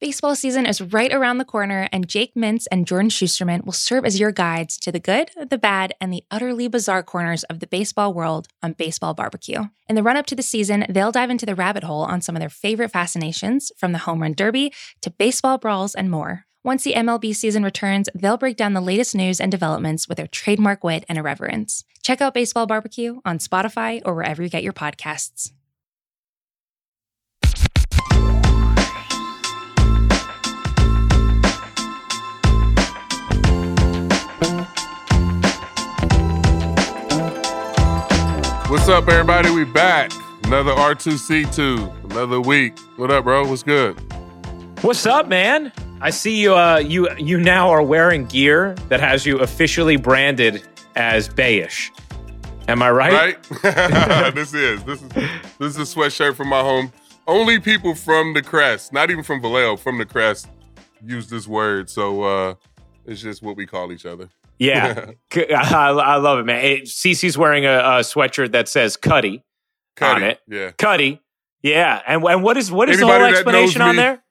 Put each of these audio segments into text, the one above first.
Baseball season is right around the corner, and Jake Mintz and Jordan Schusterman will serve as your guides to the good, the bad, and the utterly bizarre corners of the baseball world on Baseball Barbecue. In the run up to the season, they'll dive into the rabbit hole on some of their favorite fascinations, from the home run derby to baseball brawls and more. Once the MLB season returns, they'll break down the latest news and developments with their trademark wit and irreverence. Check out Baseball Barbecue on Spotify or wherever you get your podcasts. What's up, everybody? We back. Another R2C2. Another week. What up, bro? What's good? What's up, man? I see you. Uh, you you now are wearing gear that has you officially branded as Bayish. Am I right? Right? this is this is this is a sweatshirt from my home. Only people from the crest, not even from Vallejo, from the crest, use this word. So uh it's just what we call each other. Yeah, I love it, man. It, Cece's wearing a, a sweatshirt that says Cuddy, on it. Yeah. Cuddy. Yeah, and and what is what is the whole explanation on me- there?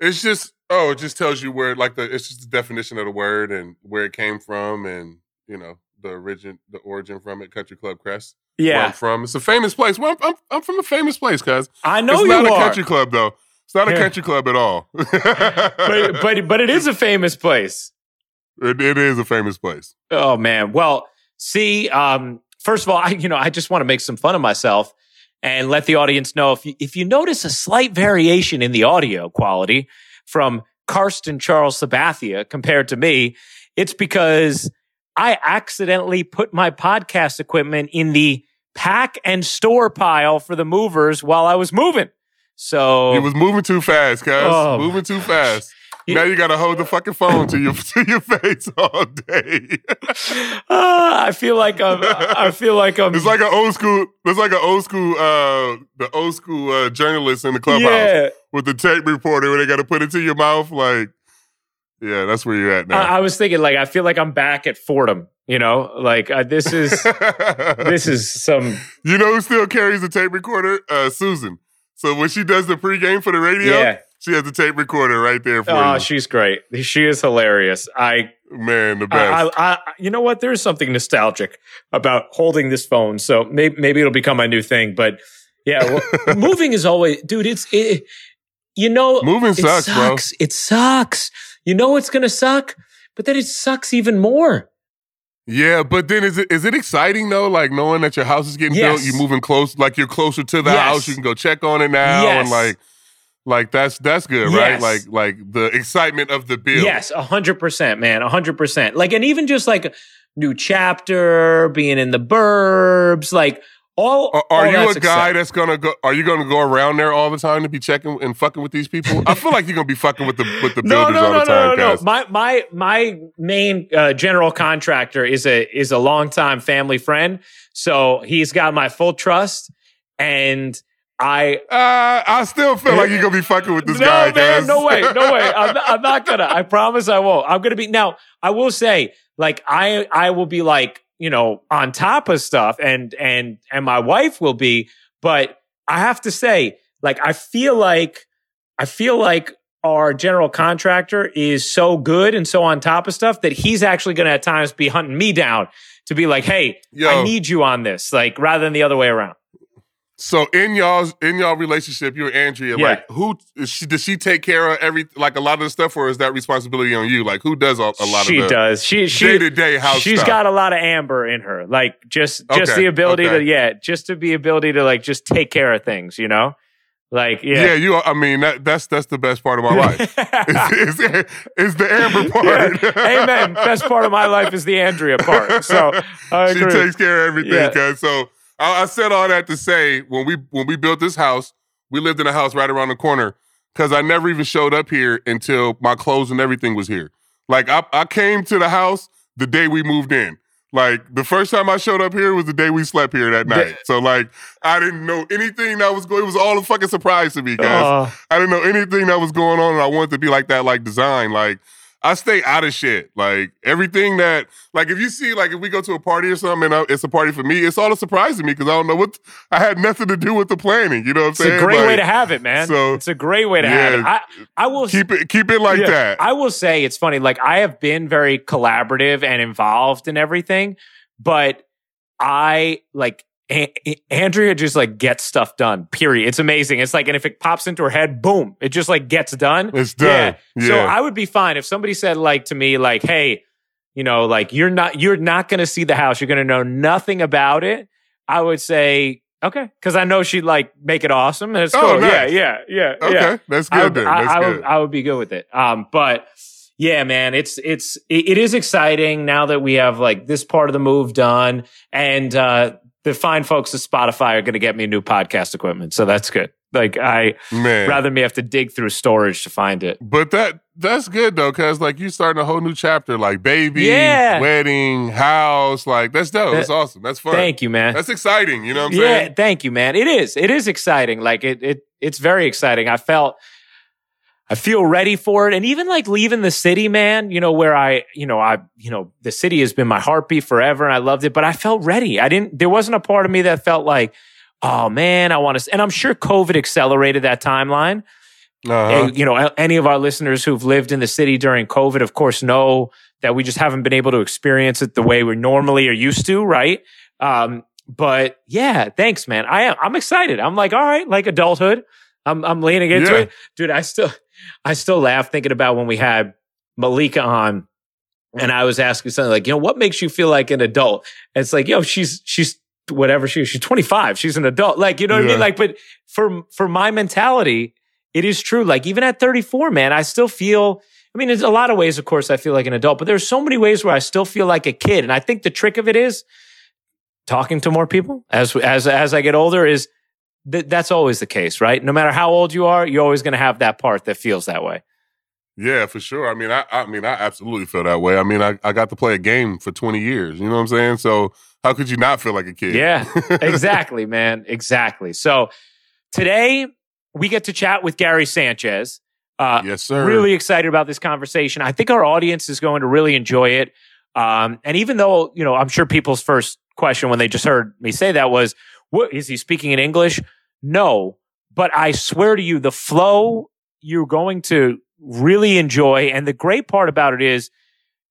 It's just oh, it just tells you where like the it's just the definition of the word and where it came from and you know the origin the origin from it, Country Club Crest. Where I'm Yeah, from. It's a famous place. Well, I'm, I'm, I'm from a famous place, cuz. I know it's you not a country club though. It's not a country club at all. but but but it is a famous place. It, it is a famous place. Oh man. Well, see, um, first of all, I you know I just want to make some fun of myself and let the audience know if you, if you notice a slight variation in the audio quality from Carsten Charles Sabathia compared to me, it's because I accidentally put my podcast equipment in the pack and store pile for the movers while I was moving. So It was moving too fast, guys. Oh, moving too fast. Now you gotta hold the fucking phone to your to your face all day. Ah, I feel like I'm. I feel like I'm. it's like an old school. It's like an old school. Uh, the old school uh, journalist in the clubhouse yeah. with the tape reporter where they got to put it to your mouth. Like, yeah, that's where you're at now. I, I was thinking, like, I feel like I'm back at Fordham. You know, like uh, this is this is some. you know who still carries the tape recorder? Uh, Susan. So when she does the pregame for the radio, Yeah. She has the tape recorder right there for you. Oh, you. she's great. She is hilarious. I, Man, the I, best. I, I, you know what? There's something nostalgic about holding this phone. So maybe, maybe it'll become my new thing. But yeah, well, moving is always, dude. It's, it, you know, Moving it sucks, bro. It sucks. You know it's gonna suck, but then it sucks even more. Yeah, but then is it is it exciting though? Like knowing that your house is getting Yes. built, you're moving close, like you're closer to the Yes. house. You can go check on it now, and like, like that's that's good, right? Like like the excitement of the build. Yes, a hundred percent, man, a hundred percent. Like, and even just like a new chapter, being in the burbs, like all. Are, are all you a guy exciting. that's gonna go? Are you gonna go around there all the time to be checking and fucking with these people? I feel like you're gonna be fucking with the with the builders no, all no, the time, no, no, no. guys. My my my main uh, general contractor is a is a longtime family friend, so he's got my full trust, and I Uh, I still feel like you're gonna be fucking with this no, guy, man, no way, no way. I'm not, I'm not gonna. I promise I won't. I'm gonna be now. I will say, like, I I will be like, you know, on top of stuff, and and and my wife will be. But I have to say, like, I feel like I feel like our general contractor is so good and so on top of stuff that he's actually gonna at times be hunting me down to be like, hey, Yo. I need you on this, like, rather than the other way around. So in y'all's in y'all relationship, you and Andrea, Yeah. like who is she, does she take care of every like a lot of the stuff, or is that responsibility on you? Like who does a, a lot she of the does. She she day to day house She's stuff? got a lot of amber in her. Like just just Okay, the ability okay. to yeah, just to be ability to like just take care of things, you know? Like yeah. yeah. you. I mean, that, that's that's the best part of my life. it's, it's, it's the amber part. Yeah. Amen. Best part of my life is the Andrea part. So I she takes care of everything. Yeah. Cause so I, I said all that to say when we when we built this house, we lived in a house right around the corner. Cause I never even showed up here until my clothes and everything was here. Like I, I came to the house the day we moved in. Like the first time I showed up here was the day we slept here that night. So like I didn't know anything that was going. It was all a fucking surprise to me, guys. Uh, I didn't know anything that was going on, and I wanted to be like that, like design. Like I stay out of shit. Like everything that, like if you see, like if we go to a party or something and I, it's a party for me, it's all a surprise to me because I don't know what I had nothing to do with the planning. You know what I'm It's saying? It's a great Like, way to have it, man. so, it's a great way to yeah, have it. I, I will keep it keep it like Yeah. that. I will say it's funny. Like I have been very collaborative and involved in everything, but I like A- Andrea just like gets stuff done. Period. It's amazing. It's like, and if it pops into her head, boom, it just like gets done. it's done. Yeah. So I would be fine if somebody said like to me, like, hey, you know, like you're not you're not going to see the house. You're going to know nothing about it. I would say okay, because I know she'd like make it awesome, and it's Oh, cool. nice. Yeah, yeah, yeah. okay, yeah. that's I good would, then. I, That's I good. would, I would be good with it. Um, but yeah, man, it's it's it, it is exciting now that we have like this part of the move done, and uh, the fine folks at Spotify are going to get me new podcast equipment, so that's good. Like I Man. rather me have to dig through storage to find it. But that that's good though, cause like you starting a whole new chapter, like baby, Yeah. wedding, house, like that's dope. That- That's awesome. That's fun. Thank you, man. That's exciting. You know what I'm yeah, saying? thank you, man. It is. It is exciting. Like it, it, it's very exciting. I felt, I feel ready for it. And even like leaving the city, man, you know, where I, you know, I, you know, the city has been my heartbeat forever and I loved it, but I felt ready. I didn't, there wasn't a part of me that felt like, oh man, I want to, and I'm sure COVID accelerated that timeline. Uh-huh. Uh, you know, any of our listeners who've lived in the city during COVID, of course, know that we just haven't been able to experience it the way we normally are used to, right? Um, but yeah, thanks, man. I am. I'm excited. I'm like, all right, like adulthood. I'm I'm leaning into Yeah. it, dude. I still I still laugh thinking about when we had Malika on, and I was asking something like, you know, what makes you feel like an adult? And it's like, yo, she's she's whatever she is. She's 25. She's an adult. Like, you know what I mean? Like, but for for my mentality, it is true. Like even at 34, man, I still feel. I mean, in a lot of ways, of course, I feel like an adult, but there's so many ways where I still feel like a kid. And I think the trick of it is talking to more people as as as I get older. Is th- that's always the case, right? No matter how old you are, you're always going to have that part that feels that way. Yeah, for sure. I mean, I, I mean, I absolutely feel that way. I mean, I, I got to play a game for 20 years. You know what I'm saying? So how could you not feel like a kid? Yeah, exactly, man. Exactly. So today we get to chat with Gary Sanchez. Uh, yes, sir. really excited about this conversation. I think our audience is going to really enjoy it. Um, and even though, you know, I'm sure people's first question when they just heard me say that was, what is he speaking in English? No, but I swear to you, the flow you're going to really enjoy. And the great part about it is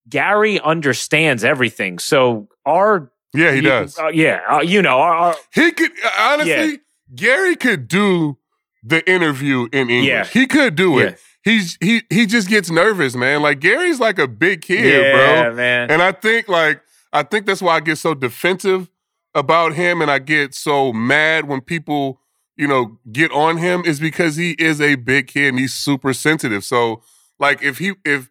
Gary understands everything. So our, Yeah, he you- does. uh, yeah, uh, you know, our, our He could honestly, Yeah. Gary could do the interview in English. Yeah. He could do it. Yeah. He's he he just gets nervous, man. Like Gary's like a big kid, yeah, bro. man. And I think like I think that's why I get so defensive about him and I get so mad when people, you know, get on him is because he is a big kid and he's super sensitive. So like if he if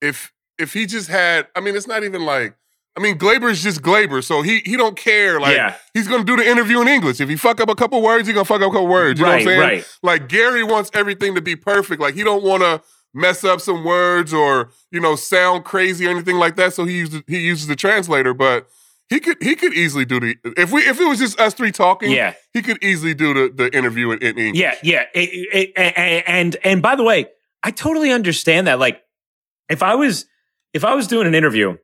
if if he just had I mean it's not even like I mean Gleyber's just Gleyber, so he he don't care like yeah, he's gonna do the interview in English. If he fuck up a couple words, he gonna fuck up a couple words. You right, know what I'm saying? right. Like Gary wants everything to be perfect. Like he don't want to mess up some words or you know sound crazy or anything like that. So he uses he uses the translator, but he could he could easily do the if we if it was just us three talking. Yeah. he could easily do the the interview in, in English. Yeah, yeah. It- it- and, and and by the way, I totally understand that. Like, if I was if I was doing an interview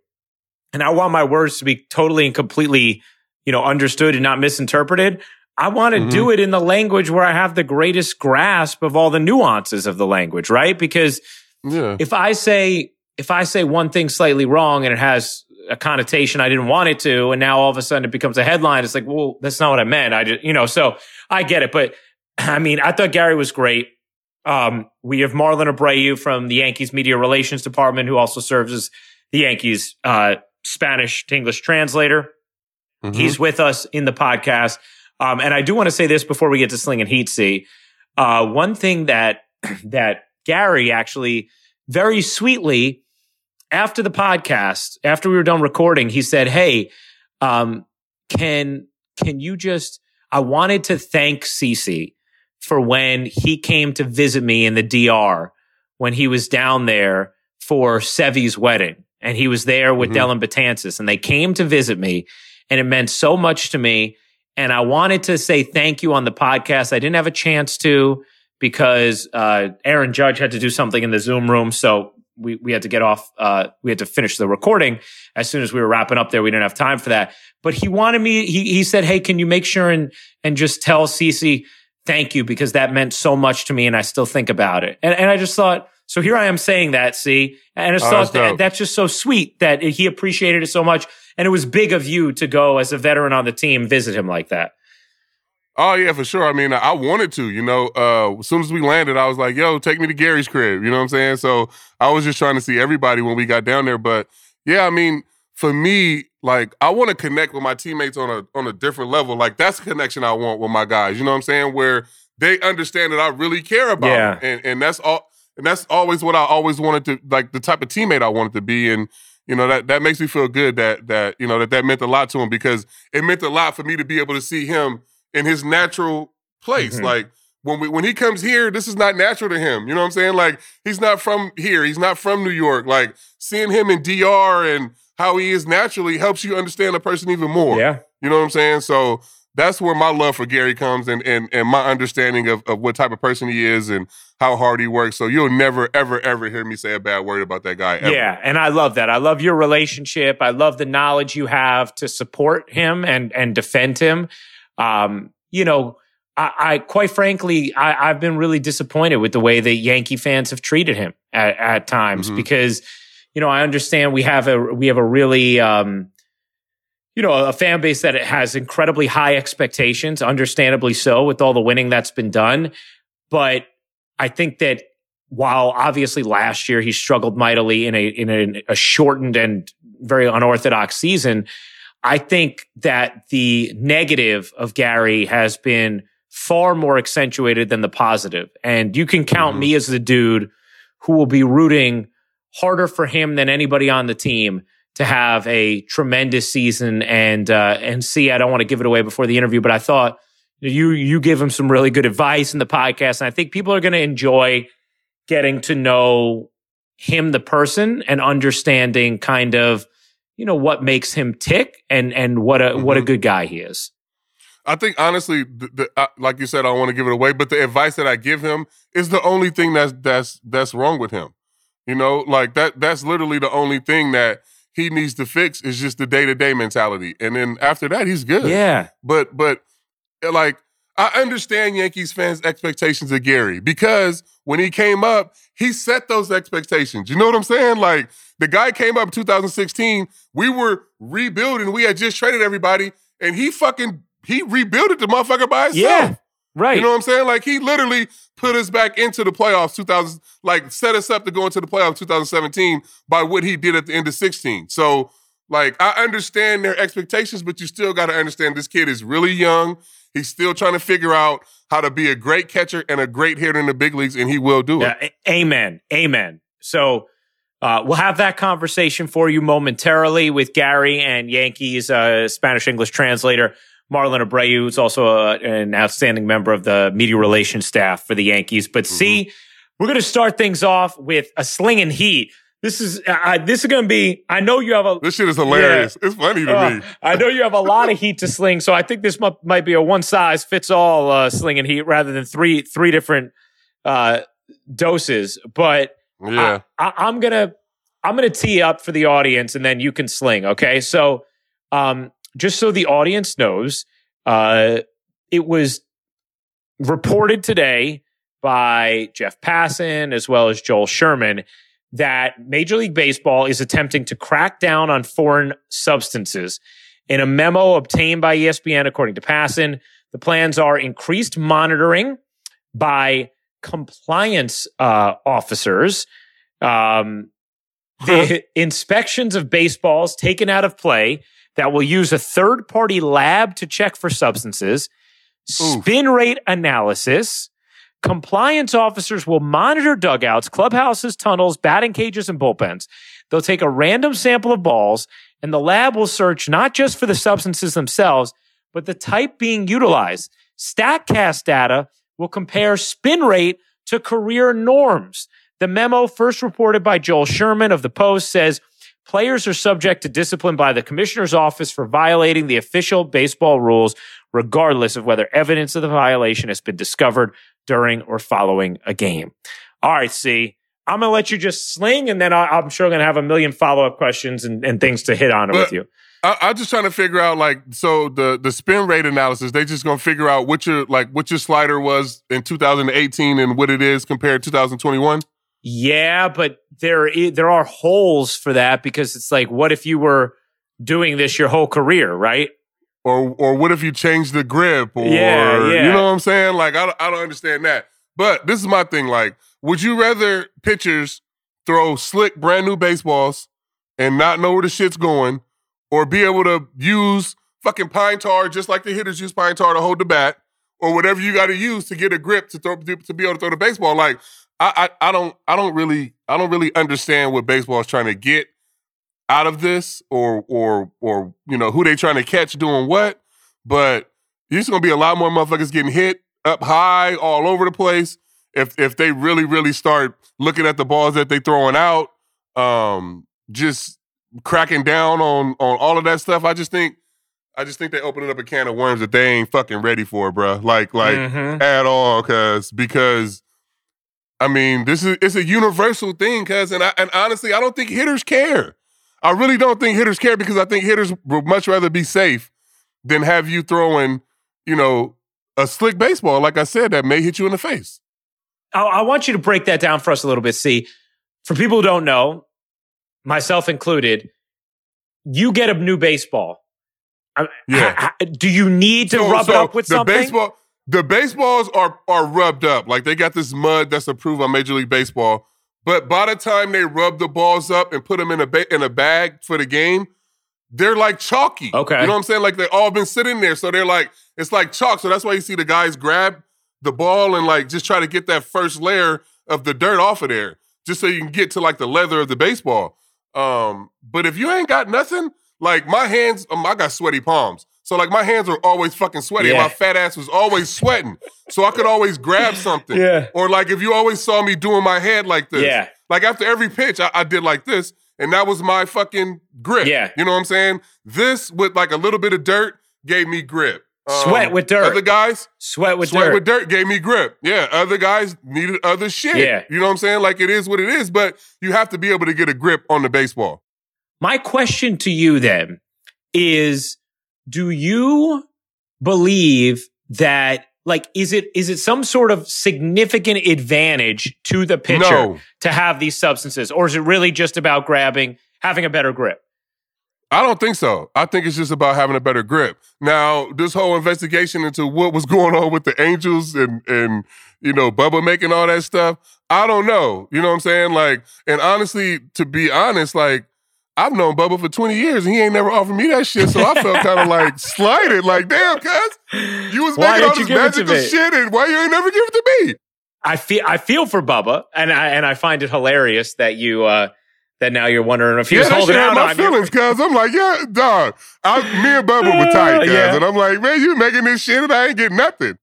and I want my words to be totally and completely, you know, understood and not misinterpreted, I want to Mhm. do it in the language where I have the greatest grasp of all the nuances of the language, right? Because yeah, if I say if I say one thing slightly wrong and it has a connotation I didn't want it to, and now all of a sudden it becomes a headline, it's like, well, that's not what I meant. I just, you know, so I get it. But I mean, I thought Gary was great. Um, we have Marlon Abreu from the Yankees Media Relations Department, who also serves as the Yankees uh, Spanish to English translator. Mhm. He's with us in the podcast. Um, and I do want to say this before we get to Sling and Heat See. Uh, one thing that that Gary actually very sweetly after the podcast, after we were done recording, he said, "Hey, um, can can you just? I wanted to thank Cece for when he came to visit me in the DR when he was down there for Sevi's wedding, and he was there with Mhm. Dellin Betances, and they came to visit me, and it meant so much to me. And I wanted to say thank you on the podcast. I didn't have a chance to because uh, Aaron Judge had to do something in the Zoom room, so we we had to get off. Uh, we had to finish the recording as soon as we were wrapping up. There, we didn't have time for that. But he wanted me. He he said, "Hey, can you make sure and and just tell Cece thank you because that meant so much to me, and I still think about it." And and I just thought. So here I am saying that, see, and I just Oh, thought that, that's just so sweet that he appreciated it so much, and it was big of you to go as a veteran on the team visit him like that. Oh yeah, for sure. I mean, I wanted to. You know, uh, as soon as we landed, I was like, "Yo, take me to Gary's crib." You know what I'm saying? So I was just trying to see everybody when we got down there. But yeah, I mean, for me, like, I want to connect with my teammates on a on a different level. Like, that's the connection I want with my guys. You know what I'm saying? Where they understand that I really care about Yeah. them, and and that's all. And that's always what I always wanted to like the type of teammate I wanted to be. And you know that that makes me feel good that that you know that that meant a lot to him because it meant a lot for me to be able to see him in his natural place. Mhm. Like when we when he comes here, this is not natural to him. You know what I'm saying? Like he's not from here. He's not from New York. Like seeing him in DR and how he is naturally helps you understand a person even more. Yeah. You know what I'm saying? So that's where my love for Gary comes and and and my understanding of, of what type of person he is and how hard he works. So you'll never, ever, ever hear me say a bad word about that guy. Ever. Yeah, and I love that. I love your relationship. I love the knowledge you have to support him and and defend him. Um, you know, I, I quite frankly, I, I've been really disappointed with the way that Yankee fans have treated him at, at times Mhm. because, you know, I understand we have a we have a really um, you know, a fan base that has incredibly high expectations, understandably so, with all the winning that's been done. But I think that while obviously last year he struggled mightily in a in a, a shortened and very unorthodox season, I think that the negative of Gary has been far more accentuated than the positive. And you can count Mhm. me as the dude who will be rooting harder for him than anybody on the team to have a tremendous season and uh, and see. I don't want to give it away before the interview, but I thought you you give him some really good advice in the podcast, and I think people are going to enjoy getting to know him, the person, and understanding kind of you know what makes him tick and and what a what a Mhm. good guy he is. I think honestly, the, the, uh, like you said, I don't want to give it away, but the advice that I give him is the only thing that's that's that's wrong with him. You know, like that. That's literally the only thing that he needs to fix is just the day to day mentality, and then after that, he's good. Yeah, But but like I understand Yankees fans' expectations of Gary because when he came up, he set those expectations. You know what I'm saying? Like the guy came up in 2016, we were rebuilding, we had just traded everybody, and he fucking he rebuilt the motherfucker by himself. yeah, right. You know what I'm saying? Like he literally put us back into the playoffs 2000 like set us up to go into the playoffs 2017 by what he did at the end of 16. So like I understand their expectations but you still got to understand this kid is really young. He's still trying to figure out how to be a great catcher and a great hitter in the big leagues and he will do it. Yeah, a- amen. Amen. So uh, we'll have that conversation for you momentarily with Gary and Yankees uh, Spanish English translator Marlon Abreu, who's also a, an outstanding member of the media relations staff for the Yankees. But see, we're going to start things off with a sling and heat. This is uh, this is going to be. I know you have a This shit is hilarious. It's funny to uh, me. I know you have a lot of heat to sling, so I think this mu- might be a one size fits all uh, sling and heat rather than three three different uh, doses. But Yeah. I, I'm gonna I'm gonna tee up for the audience, and then you can sling. Okay, so um, just so the audience knows, uh, it was reported today by Jeff Passan as well as Joel Sherman that Major League Baseball is attempting to crack down on foreign substances. In a memo obtained by ESPN, according to Passan, the plans are increased monitoring by compliance uh, officers, um, the inspections of baseballs taken out of play that will use a third party lab to check for substances, spin rate analysis. Compliance officers will monitor dugouts, clubhouses, tunnels, batting cages, and bullpens. They'll take a random sample of balls, and the lab will search not just for the substances themselves, but the type being utilized. StatCast data will compare spin rate to career norms. The memo, first reported by Joel Sherman of the Post, says players are subject to discipline by the commissioner's office for violating the official baseball rules, regardless of whether evidence of the violation has been discovered during or following a game. All right, see, I'm gonna let you just sling, and then I, am sure gonna have a million follow up questions and, and, things to hit on but, with you. I, I'm just trying to figure out like so the the spin rate analysis. They just gonna figure out what your like what your slider was in 2018 and what it is compared to 2021. Yeah, but there is, there are holes for that because it's like, what if you were doing this your whole career, right? Or or what if you change the grip? Or yeah, yeah. you know what I'm saying? Like I I don't understand that. But this is my thing. Like, would you rather pitchers throw slick brand new baseballs and not know where the shit's going, or be able to use fucking pine tar just like the hitters use pine tar to hold the bat, or whatever you got to use to get a grip to throw to be able to throw the baseball. Like I, I I don't I don't really I don't really understand what baseball is trying to get out of this, or or or you know who they trying to catch doing what. But there's gonna be a lot more motherfuckers getting hit up high all over the place if if they really really start looking at the balls that they throwing out. Um, just cracking down on on all of that stuff. I just think I just think they opening up a can of worms that they ain't fucking ready for, bro. Like like mm-hmm. at all, cause because I mean this is it's a universal thing, cause and I, and honestly I don't think hitters care. I really don't think hitters care because I think hitters would much rather be safe than have you throwing, you know, a slick baseball, like I said, that may hit you in the face. I, I want you to break that down for us a little bit. See, for people who don't know, myself included, you get a new baseball. Yeah. do you need to so, rub so it up with the something? Baseball, the baseballs are are rubbed up. Like they got this mud that's approved on Major League Baseball. But by the time they rub the balls up and put them in a ba- in a bag for the game, they're like chalky. Okay. You know what I'm saying? Like they all been sitting there. So they're like, it's like chalk. So that's why you see the guys grab the ball and like just try to get that first layer of the dirt off of there. Just so you can get to like the leather of the baseball. Um, but if you ain't got nothing, like my hands, um, I got sweaty palms. So like my hands were always fucking sweaty. Yeah. my fat ass was always sweating. So I could always grab something. Yeah. Or like if you always saw me doing my head like this. Yeah. Like after every pitch, I, I did like this. And that was my fucking grip. Yeah. You know what I'm saying? This with like a little bit of dirt gave me grip. Um, sweat with dirt. Other guys, sweat with sweat dirt. with dirt gave me grip. Yeah. Other guys needed other shit. Yeah. You know what I'm saying? Like it is what it is, but you have to be able to get a grip on the baseball. My question to you then is do you believe that like is it is it some sort of significant advantage to the pitcher no. to have these substances or is it really just about grabbing having a better grip I don't think so. I think it's just about having a better grip. Now, this whole investigation into what was going on with the Angels and and you know Bubba making all that stuff, I don't know. You know what I'm saying? Like, and honestly, to be honest, like I've known Bubba for 20 years and he ain't never offered me that shit. So I felt kind of like slighted. Like, damn, cuz you was why making all this magical shit and why you ain't never give it to me? I feel I feel for Bubba and I and I find it hilarious that you uh that now you're wondering if he yeah, was holding out my on feelings, cuz I'm like, yeah, dog. I, me and Bubba were tight, cuz, yeah. and I'm like, man, you making this shit and I ain't getting nothing.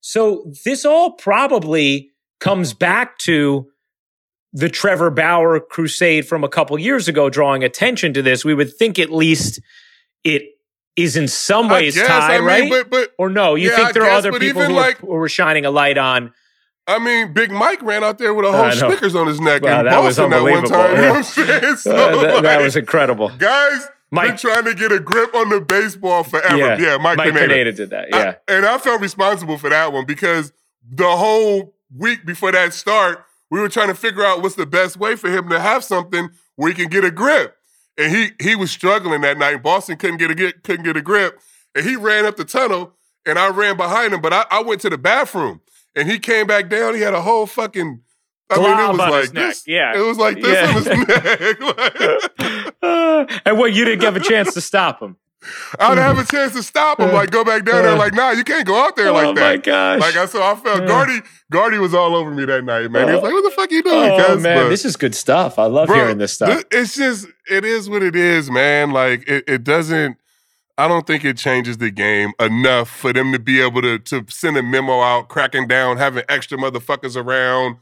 So this all probably comes back to the Trevor Bauer crusade from a couple years ago drawing attention to this, we would think at least it is in some ways guess, tied, I mean, right? But, but, or no, you yeah, think there are other people who, like, who were shining a light on. I mean, Big Mike ran out there with a whole Snickers on his neck wow, and that was that one time. Yeah. You know what I'm saying? So, uh, that, like, that, was incredible. Guys, Mike been trying to get a grip on the baseball forever. Yeah, yeah Mike, Mike Pineda. Pineda did that. Yeah, I, and I felt responsible for that one because the whole week before that start, we were trying to figure out what's the best way for him to have something where he can get a grip. And he he was struggling that night. Boston couldn't get a get, couldn't get a grip, and he ran up the tunnel, and I ran behind him. But I, I went to the bathroom, and he came back down. He had a whole fucking. I mean, it was like this. Neck. Yeah, it was like this yeah. on his neck. uh, and what you didn't give a chance to stop him. I'd have a chance to stop him, like go back down there, like, nah, you can't go out there oh like that. Oh my gosh. Like I saw, I felt Girardi Girardi was all over me that night, man. He was like, "What the fuck you doing?" Oh man, but, this is good stuff. I love bro, hearing this stuff. It's just, it is what it is, man. Like it, it doesn't. I don't think it changes the game enough for them to be able to to send a memo out, cracking down, having extra motherfuckers around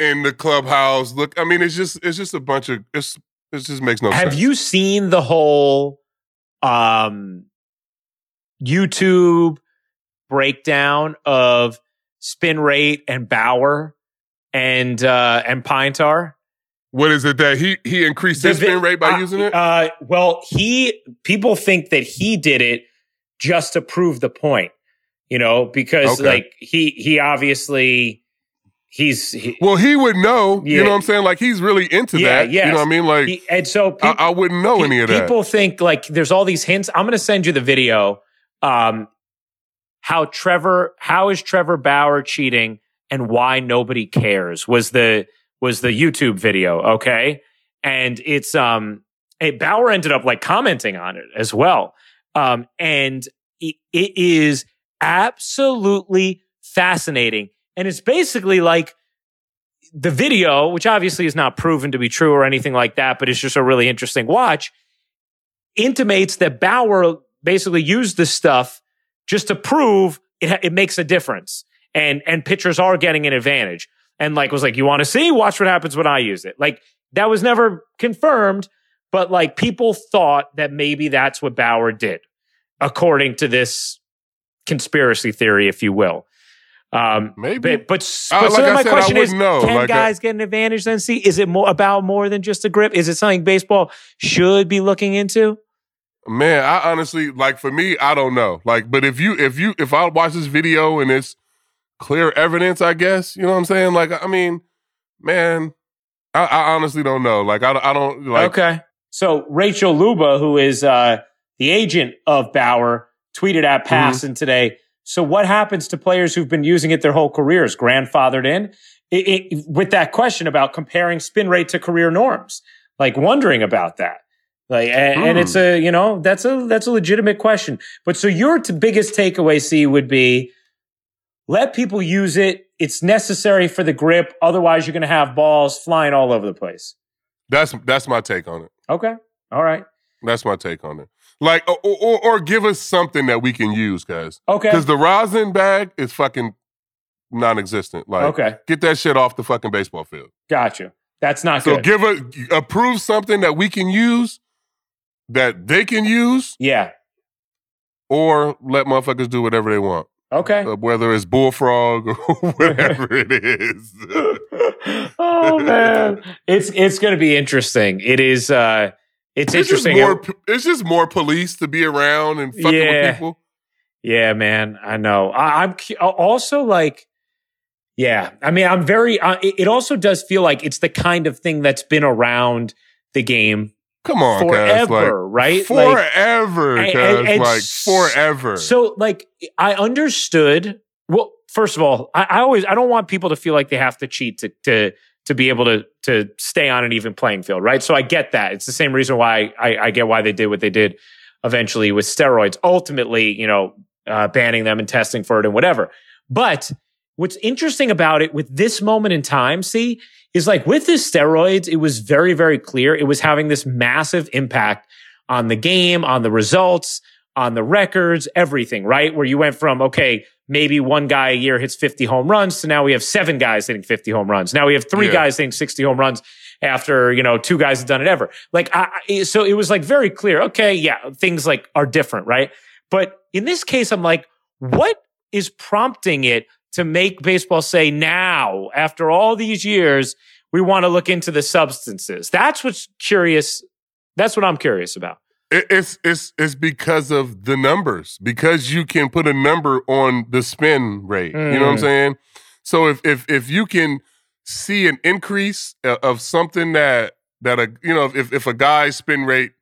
in the clubhouse. Look, I mean, it's just, it's just a bunch of, it's, it just makes no Have sense. Have you seen the whole? Um, YouTube breakdown of spin rate and Bauer and uh, and pine tar. What is it that he he increased his spin rate by uh, using it? Uh, well, he people think that he did it just to prove the point, you know, because Okay. like he he obviously he's he, well, he would know. You know what I'm saying? Like he's really into Yeah, that. yes. You know what I mean? Like he- and so I, I wouldn't know any of that. people think like there's all these hints. I'm going to send you the video. Um, how Trevor, how is Trevor Bauer cheating, and why nobody cares was the was the YouTube video. Okay, and it's um, and Bauer ended up like commenting on it as well. Um, and it, it is absolutely fascinating, and it's basically like the video, which obviously is not proven to be true or anything like that, but it's just a really interesting watch, intimates that Bauer basically used this stuff just to prove it, it makes a difference. And, and pitchers are getting an advantage. And like was like, you want to see? Watch what happens when I use it. Like that was never confirmed, but like people thought that maybe that's what Bauer did, according to this conspiracy theory, if you will. Um, Maybe. but but, s- Uh, but so like then my said, question is: know. Can Like, uh, guys get an advantage then? See, is it more about more than just a grip? Is it something baseball should be looking into? Man, I honestly like for me, I don't know. Like, but if you if you if I watch this video and it's clear evidence, I guess you know what I'm saying. Like, I mean, man, I, I honestly don't know. Like, I, I don't like. okay. So Rachel Luba, who is uh, the agent of Bauer, tweeted at Mm-hmm. Today. So what happens to players who've been using it their whole careers, grandfathered in? It, it, with that question about comparing spin rate to career norms, like wondering about that. Like, and, and Hmm. it's a, you know, that's a, that's a legitimate question. But so your t- biggest takeaway, C, would be let people use it. It's necessary for the grip. Otherwise, you're going to have balls flying all over the place. That's that's my take on it. Okay. All right. That's my take on it. Like, or or, or give us something that we can use, guys. Okay. Because the rosin bag is fucking non-existent. Like, Okay. get that shit off the fucking baseball field. Got you. That's not So good. give a approve something that we can use, that they can use, yeah. or let motherfuckers do whatever they want. Okay. uh, whether it's bullfrog or whatever it is. oh man, it's it's going to be interesting. It is. uh It's, It's just interesting. more. It's just more police to be around and fucking Yeah. with people. Yeah, man. I know. I, I'm also like. Yeah, I mean, I'm very. Uh, it, it also does feel like it's the kind of thing that's been around the game Come on, forever, Like, right? Like, Forever, guys. and- and like forever. So, like, I understood. Well, first of all, I, I always I don't want people to feel like they have to cheat to to to be able to to stay on an even playing field, right? So I get that. It's the same reason why I, I get why they did what they did eventually with steroids. Ultimately, you know, uh, banning them and testing for it and whatever. But what's interesting about it with this moment in time, see, is like with the steroids, it was very, very clear it was having this massive impact on the game, on the results, on the records, everything, right? Where you went from, okay, maybe one guy a year hits 50 home runs to now we have seven guys hitting 50 home runs. Now we have three Yeah. guys hitting 60 home runs after, you know, two guys have done it ever. Like, I, so it was like very clear. Okay. Yeah. Things like are different, right? But in this case, I'm like, what is prompting it to make baseball say now, after all these years, we want to look into the substances? That's what's curious. That's what I'm curious about. It- it's it's it's because of the numbers. Because you can put a number on the spin rate. You know what I'm Mm. saying? So if if if you can see an increase of, of something that that a you know if if a guy's spin rate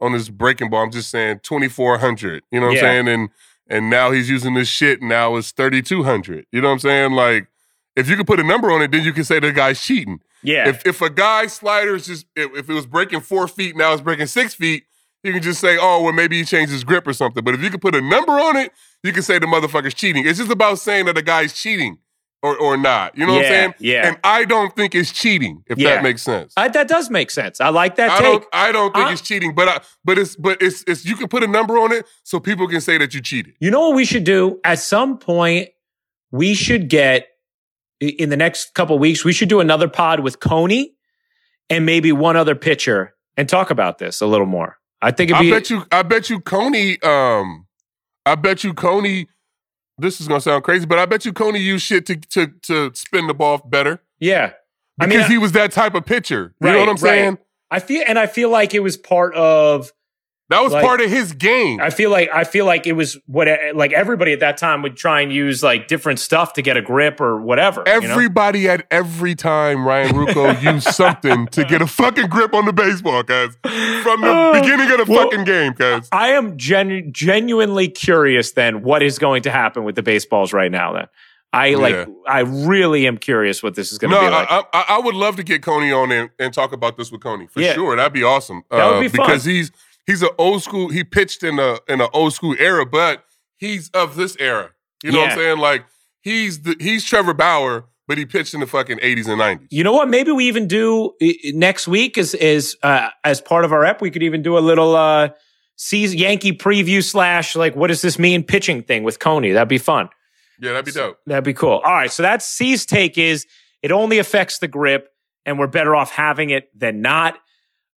on his breaking ball, I'm just saying 2400. You know what Yeah. I'm saying? And and now he's using this shit. Now it's 3200. You know what I'm saying? Like if you can put a number on it, then you can say the guy's cheating. Yeah. If if a guy's slider is just if, if it was breaking four feet, now it's breaking six feet, you can just say, oh, well, maybe he changed his grip or something. But if you can put a number on it, you can say the motherfucker's cheating. It's just about saying that the guy's cheating or or not. You know what I'm saying? yeah. And I don't think it's cheating, if Yeah. that makes sense. I, that does make sense. I like that I take. don't I don't think it's cheating, but I, but it's but it's it's you can put a number on it so people can say that you cheated. You know what we should do? At some point, we should get in the next couple weeks. We should do another pod with Coney and maybe one other pitcher and talk about this a little more. I think it'd I bet you I bet you Coney um I bet you Coney this is gonna sound crazy, but I bet you Coney used shit to to to spin the ball better. Yeah. I because mean, he was that type of pitcher. You know what I'm right. saying? I feel and I feel like it was part of That was Like- part of his game. I feel like I feel like it was what like everybody at that time would try and use like different stuff to get a grip or whatever. you know? Everybody at every time Ryan Ruocco used something to get a fucking grip on the baseball, guys. From the Uh, beginning of the well, fucking game, guys. I am genu- genuinely curious then what is going to happen with the baseballs right now then. I like Yeah. I really am curious what this is going to No, be like. I, I, I would love to get Coney on and, and talk about this with Coney for Yeah. sure. That'd be awesome. Uh, That would be fun. because he's he's an old school. He pitched in a in an old school era, but he's of this era. You know what I'm saying? Like he's the, he's Trevor Bauer, but he pitched in the fucking 80s and 90s. you know what? Maybe we even do next week is is uh, as part of our ep. We could even do a little uh, season Yankee preview slash like what does this mean pitching thing with Coney. That'd be fun. Yeah, that'd be dope. That'd be cool. All right, so that's C's take is it only affects the grip, and we're better off having it than not.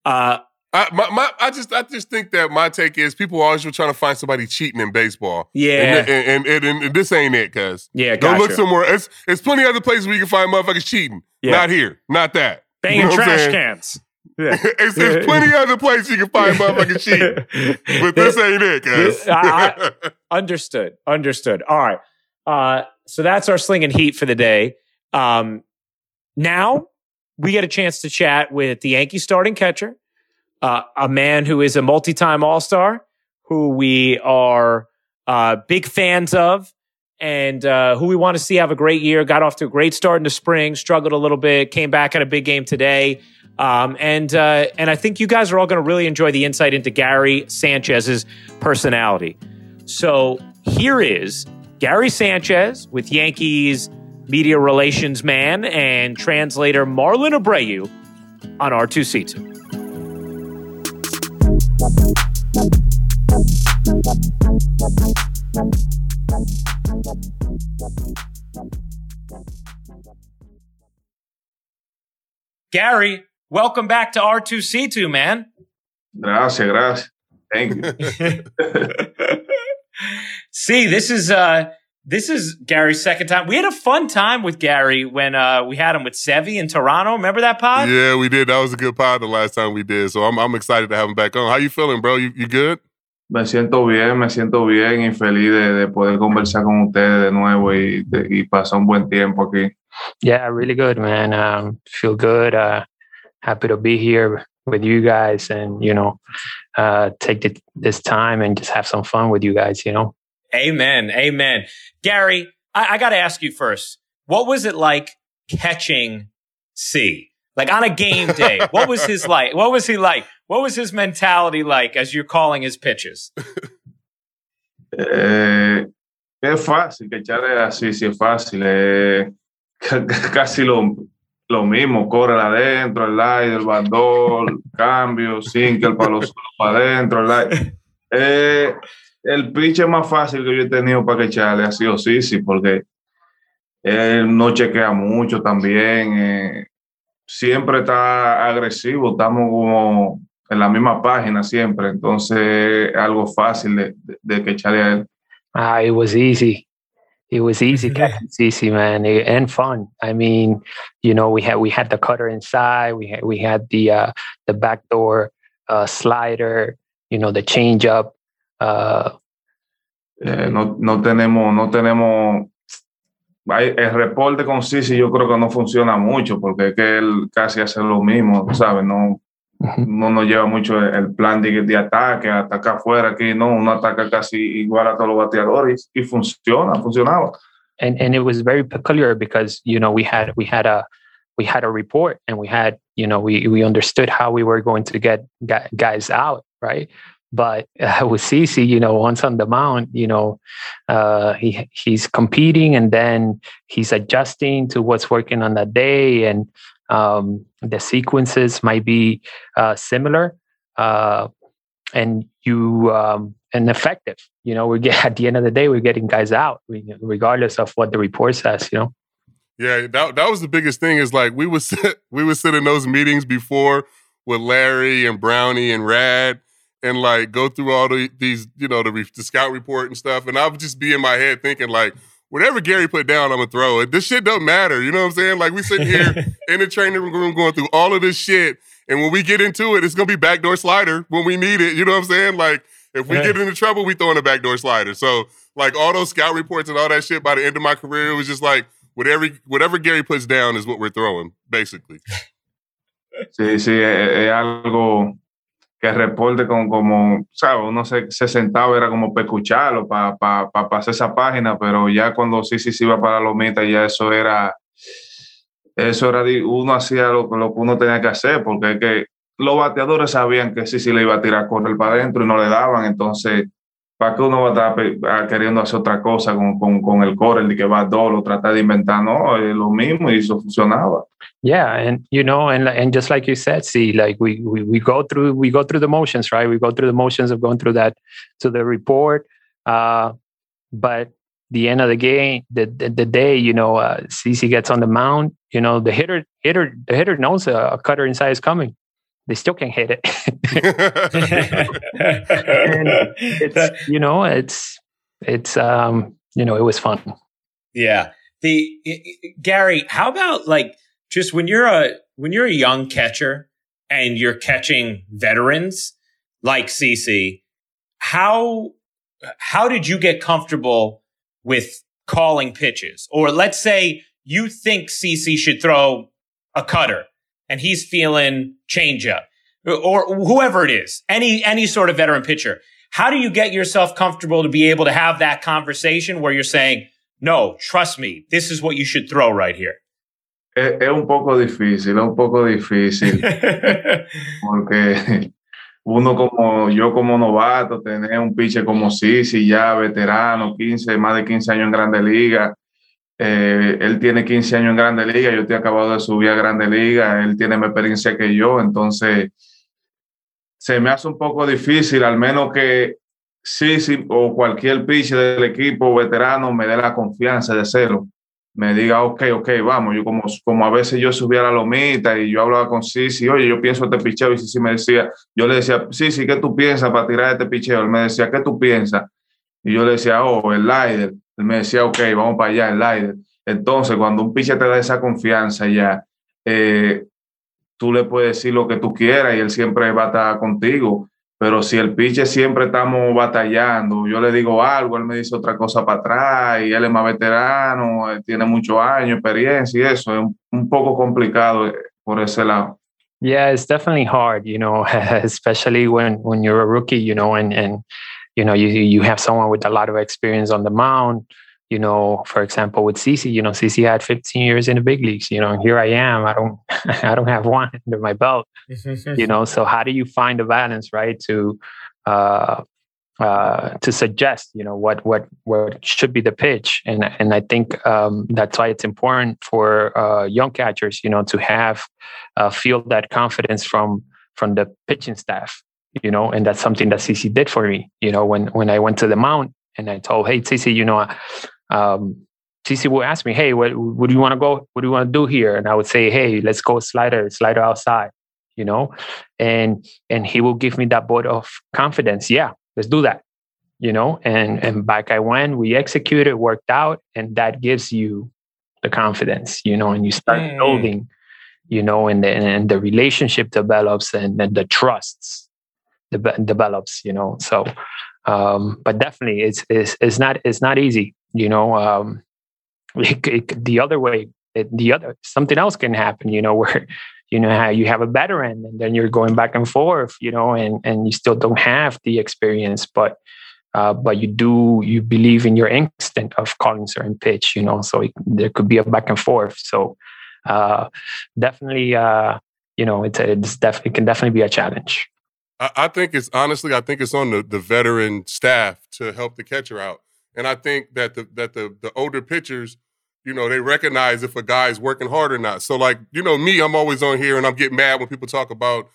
Uh, I, my, my, I just I just think that my take is people always were trying to find somebody cheating in baseball. yeah, And, and, and, and, and this ain't it, cuz. yeah, Go gotcha. look somewhere. It's, it's plenty of other places where you can find motherfuckers cheating. Yeah. Not here. Not that. You Banging know trash saying? cans. Yeah. it's, there's plenty of other places you can find motherfuckers cheating. But this ain't it, cuz. I- Understood. Understood. All right. Uh, so that's our slinging heat for the day. Um, now we get a chance to chat with the Yankee starting catcher, uh, a man who is a multi-time All-Star, who we are uh, big fans of, and uh, who we want to see have a great year. Got off to a great start in the spring, struggled a little bit, came back at a big game today. Um, and uh, and I think you guys are all going to really enjoy the insight into Gary Sanchez's personality. So here is Gary Sanchez with Yankees media relations man and translator Marlon Abreu on R2C2. Gary, welcome back to R2C2, man. Gracias, gracias. Thank you. See, this is uh this is Gary's second time. We had a fun time with Gary when uh we had him with Sevi in Toronto. Remember that pod? yeah, we did. That was a good pod the last time we did. So I'm, I'm excited to have him back on. How you feeling, bro? You, you good? Me siento bien, me siento bien y feliz de, de poder conversar con ustedes de nuevo y, de- y pasar un buen tiempo aquí. Yeah, really good, man. Um, feel good. Uh, happy to be here with you guys, and you know, uh, take the, this time and just have some fun with you guys. You know. Amen. Amen. Gary, I, I gotta ask you first. What was it like catching C? Like on a game day, what was his like? What was he like? What was his mentality like as you're calling his pitches? Eh, es fácil, que echarle así, sí es fácil. eh, ca- ca- casi lo, lo mismo, corre adentro, el aire, el bandol, cambio, sinker para los para adentro, el aire. Eh, el pitch más fácil que yo he tenido para que echarle ha sido Sisi, porque él no chequea mucho también. eh, siempre está agresivo, estamos como en la misma página siempre, entonces es algo fácil de, de, de que echarle a él. Ah, it was easy. It was easy catching CC, man, eh, and fun. I mean, you know, we had we had the cutter inside. We had we had the uh, the backdoor uh, slider. You know, the changeup. Uh, Eh, no, no tenemos, no tenemos. hay- el reporte con Sisi yo creo que no funciona mucho porque es que él casi hace lo mismo, ¿sabes? No, no nos lleva mucho el, el plan de, de ataque, atacar afuera aquí, no, uno ataca casi igual a todos los bateadores y, y funciona, funcionaba. and and it was very peculiar because you know we had we had a we had a report and we had you know we we understood how we were going to get gu- guys out right but uh, with CC you know once on the mound you know uh he he's competing and then he's adjusting to what's working on that day and um the sequences might be uh similar uh and you um and effective you know we get at the end of the day we're getting guys out regardless of what the report says you know Yeah, that that was the biggest thing. Is like we would sit we would sit in those meetings before with Larry and Brownie and Rad, and like go through all the, these you know the, the scout report and stuff, and I would just be in my head thinking like, whatever Gary put down, I'm gonna throw it. This shit don't matter. You know what I'm saying? Like we sitting here in the training room going through all of this shit, and when we get into it, it's gonna be backdoor slider when we need it. You know what I'm saying? Like if we get into trouble, we throw in a backdoor slider. So like all those scout reports and all that shit. By the end of my career, it was just like whatever whatever Gary puts down is what we're throwing, basically. Sí, sí, es, algo que reporte con como, ¿sabes? Uno se, se sentaba, era como para escucharlo, para pa, pa pasar esa página, pero ya cuando sí, sí, sí iba para la lomita, ya eso era, eso era, uno hacía lo, lo que uno tenía que hacer, porque es que los bateadores sabían que sí, sí le iba a tirar correr para adentro y no le daban, entonces ¿para qué uno va a estar queriendo hacer otra cosa con, con, con el core, el que va a o tratar de inventar? No, es lo mismo y eso funcionaba. Yeah, and you know, and and just like you said, see, like we, we we go through we go through the motions, right? We go through the motions of going through that to the report, uh, but the end of the game, the the, the day, you know, uh, CC gets on the mound, you know, the hitter hitter the hitter knows a, a cutter inside is coming they still can't hit it. it's you know it's it's um you know it was fun. Yeah. The Gary, how about like just when you're a when you're a young catcher and you're catching veterans like CC, how how did you get comfortable with calling pitches? Or let's say you think CC should throw a cutter and he's feeling changeup or whoever it is, any, any sort of veteran pitcher. How do you get yourself comfortable to be able to have that conversation where you're saying, no, trust me, this is what you should throw right here? Es, es un poco difícil, es un poco difícil. porque uno como yo como novato, tener un pitcher como CC, ya veterano, 15, más de 15 años en Grande Liga, Eh, él tiene 15 años en Grande Liga, yo estoy acabado de subir a Grande Liga, él tiene más experiencia que yo, entonces se me hace un poco difícil, al menos que sí, sí, o cualquier pitcher del equipo veterano me dé la confianza de hacerlo, me diga, ok, ok, vamos, yo como, como a veces yo subía a la lomita y yo hablaba con Sisi, oye, yo pienso este picheo, y Sisi me decía, yo le decía, Sisi, ¿qué tú piensas para tirar este picheo? Él me decía, ¿qué tú piensas? Y yo le decía, oh, el Lider. Me decía, ok, vamos para allá, el Lider. Entonces, cuando un pitcher te da esa confianza ya, eh, tú le puedes decir lo que tú quieras y él siempre va estar contigo. Pero si el pitcher siempre estamos batallando, yo le digo algo, él me dice otra cosa para atrás y él es más veterano, eh, tiene muchos años, experiencia y eso es un, poco complicado eh, por ese lado. Yeah, it's definitely hard, you know, especially when when you're a rookie, you know, and you know, you you have someone with a lot of experience on the mound. You know, for example, with CC, you know, CC had 15 years in the big leagues. You know, here I am. I don't, I don't have one under my belt. you know, so how do you find the balance, right? To, uh, uh, to suggest, you know, what what what should be the pitch, and and I think um, that's why it's important for uh, young catchers, you know, to have uh, feel that confidence from from the pitching staff you know, and that's something that CC did for me. You know, when when I went to the mount and I told, hey, CC, you know, um, CC would ask me, hey, what, what do you want to go? What do you want to do here? And I would say, hey, let's go slider, slider outside, you know, and and he will give me that vote of confidence. Yeah, let's do that, you know. And and back I went, we executed, worked out, and that gives you the confidence, you know, and you start mm. building, you know, and the, and the relationship develops and, and the trusts de- develops you know so um, but definitely it's, it's it's not it's not easy you know um, it, it, the other way it, the other something else can happen you know where you know how you have a veteran and then you're going back and forth you know and and you still don't have the experience but uh, but you do you believe in your instinct of calling certain pitch you know so it, there could be a back and forth so uh, definitely uh, you know it's, it's definitely it can definitely be a challenge I, think it's honestly, I think it's on the, the veteran staff to help the catcher out. And I think that the that the the older pitchers, you know, they recognize if a guy's working hard or not. So like, you know, me, I'm always on here and I'm getting mad when people talk about,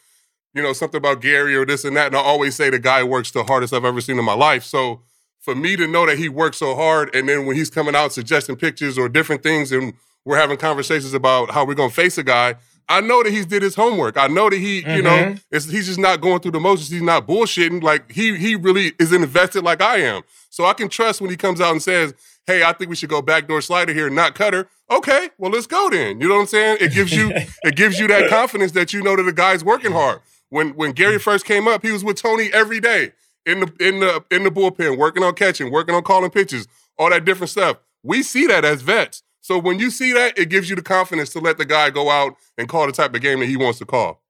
you know, something about Gary or this and that. And I always say the guy works the hardest I've ever seen in my life. So for me to know that he works so hard and then when he's coming out suggesting pictures or different things and we're having conversations about how we're gonna face a guy, I know that he's did his homework. I know that he, mm-hmm. you know, mm-hmm. he's just not going through the motions. He's not bullshitting. Like he he really is invested like I am. So I can trust when he comes out and says, "Hey, I think we should go backdoor slider here, not cutter." Okay, well let's go then. You know what I'm saying? It gives you it gives you that confidence that you know that the guy's working hard. When when Gary first came up, he was with Tony every day in the in the in the bullpen, working on catching, working on calling pitches, all that different stuff. We see that as vets. So when you see that, it gives you the confidence to let the guy go out and call the type of game that he wants to call.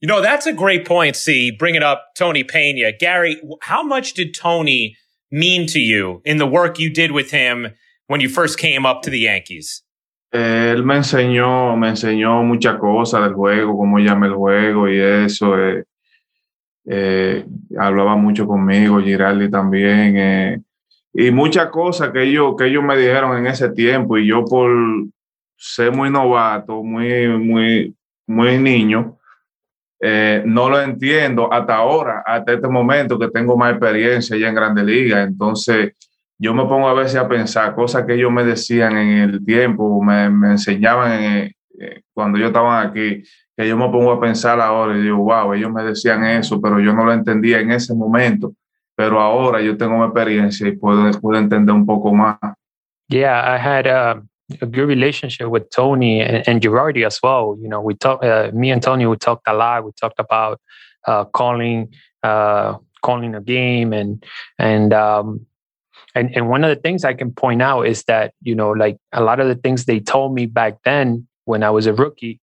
You know, that's a great point, C, bringing up Tony Pena. Gary, how much did Tony mean to you in the work you did with him when you first came up to the Yankees? Él me enseñó, me enseñó muchas cosas del juego, cómo llama el juego y eso. Eh, eh, hablaba mucho conmigo, Girardi también. Eh, y muchas cosas que ellos, que ellos me dijeron en ese tiempo y yo por ser muy novato, muy, muy, muy niño, eh, no lo entiendo hasta ahora, hasta este momento que tengo más experiencia ya en Grande Liga. Entonces, yo me pongo a veces a pensar cosas que ellos me decían en el tiempo, me, me enseñaban eh, cuando yo estaba aquí, que yo me pongo a pensar ahora y digo, wow, ellos me decían eso, pero yo no lo entendía en ese momento. Pero ahora yo tengo experiencia y puedo, puedo entender un poco más. Yeah, I had a, a good relationship with Tony and, and Girardi as well. You know, we talked, uh, me and Tony, we talked a lot. We talked about uh, calling, uh, calling a game, and and um, and and one of the things I can point out is that you know, like a lot of the things they told me back then when I was a rookie,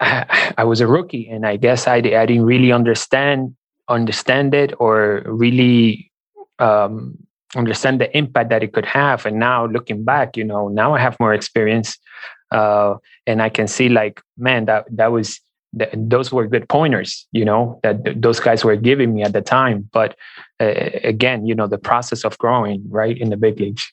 I, I was a rookie, and I guess I I didn't really understand understand it or really um, understand the impact that it could have. And now looking back, you know, now I have more experience, uh, and I can see like, man, that that was th- those were good pointers, you know, that th- those guys were giving me at the time. But uh, again, you know, the process of growing right in the big leagues.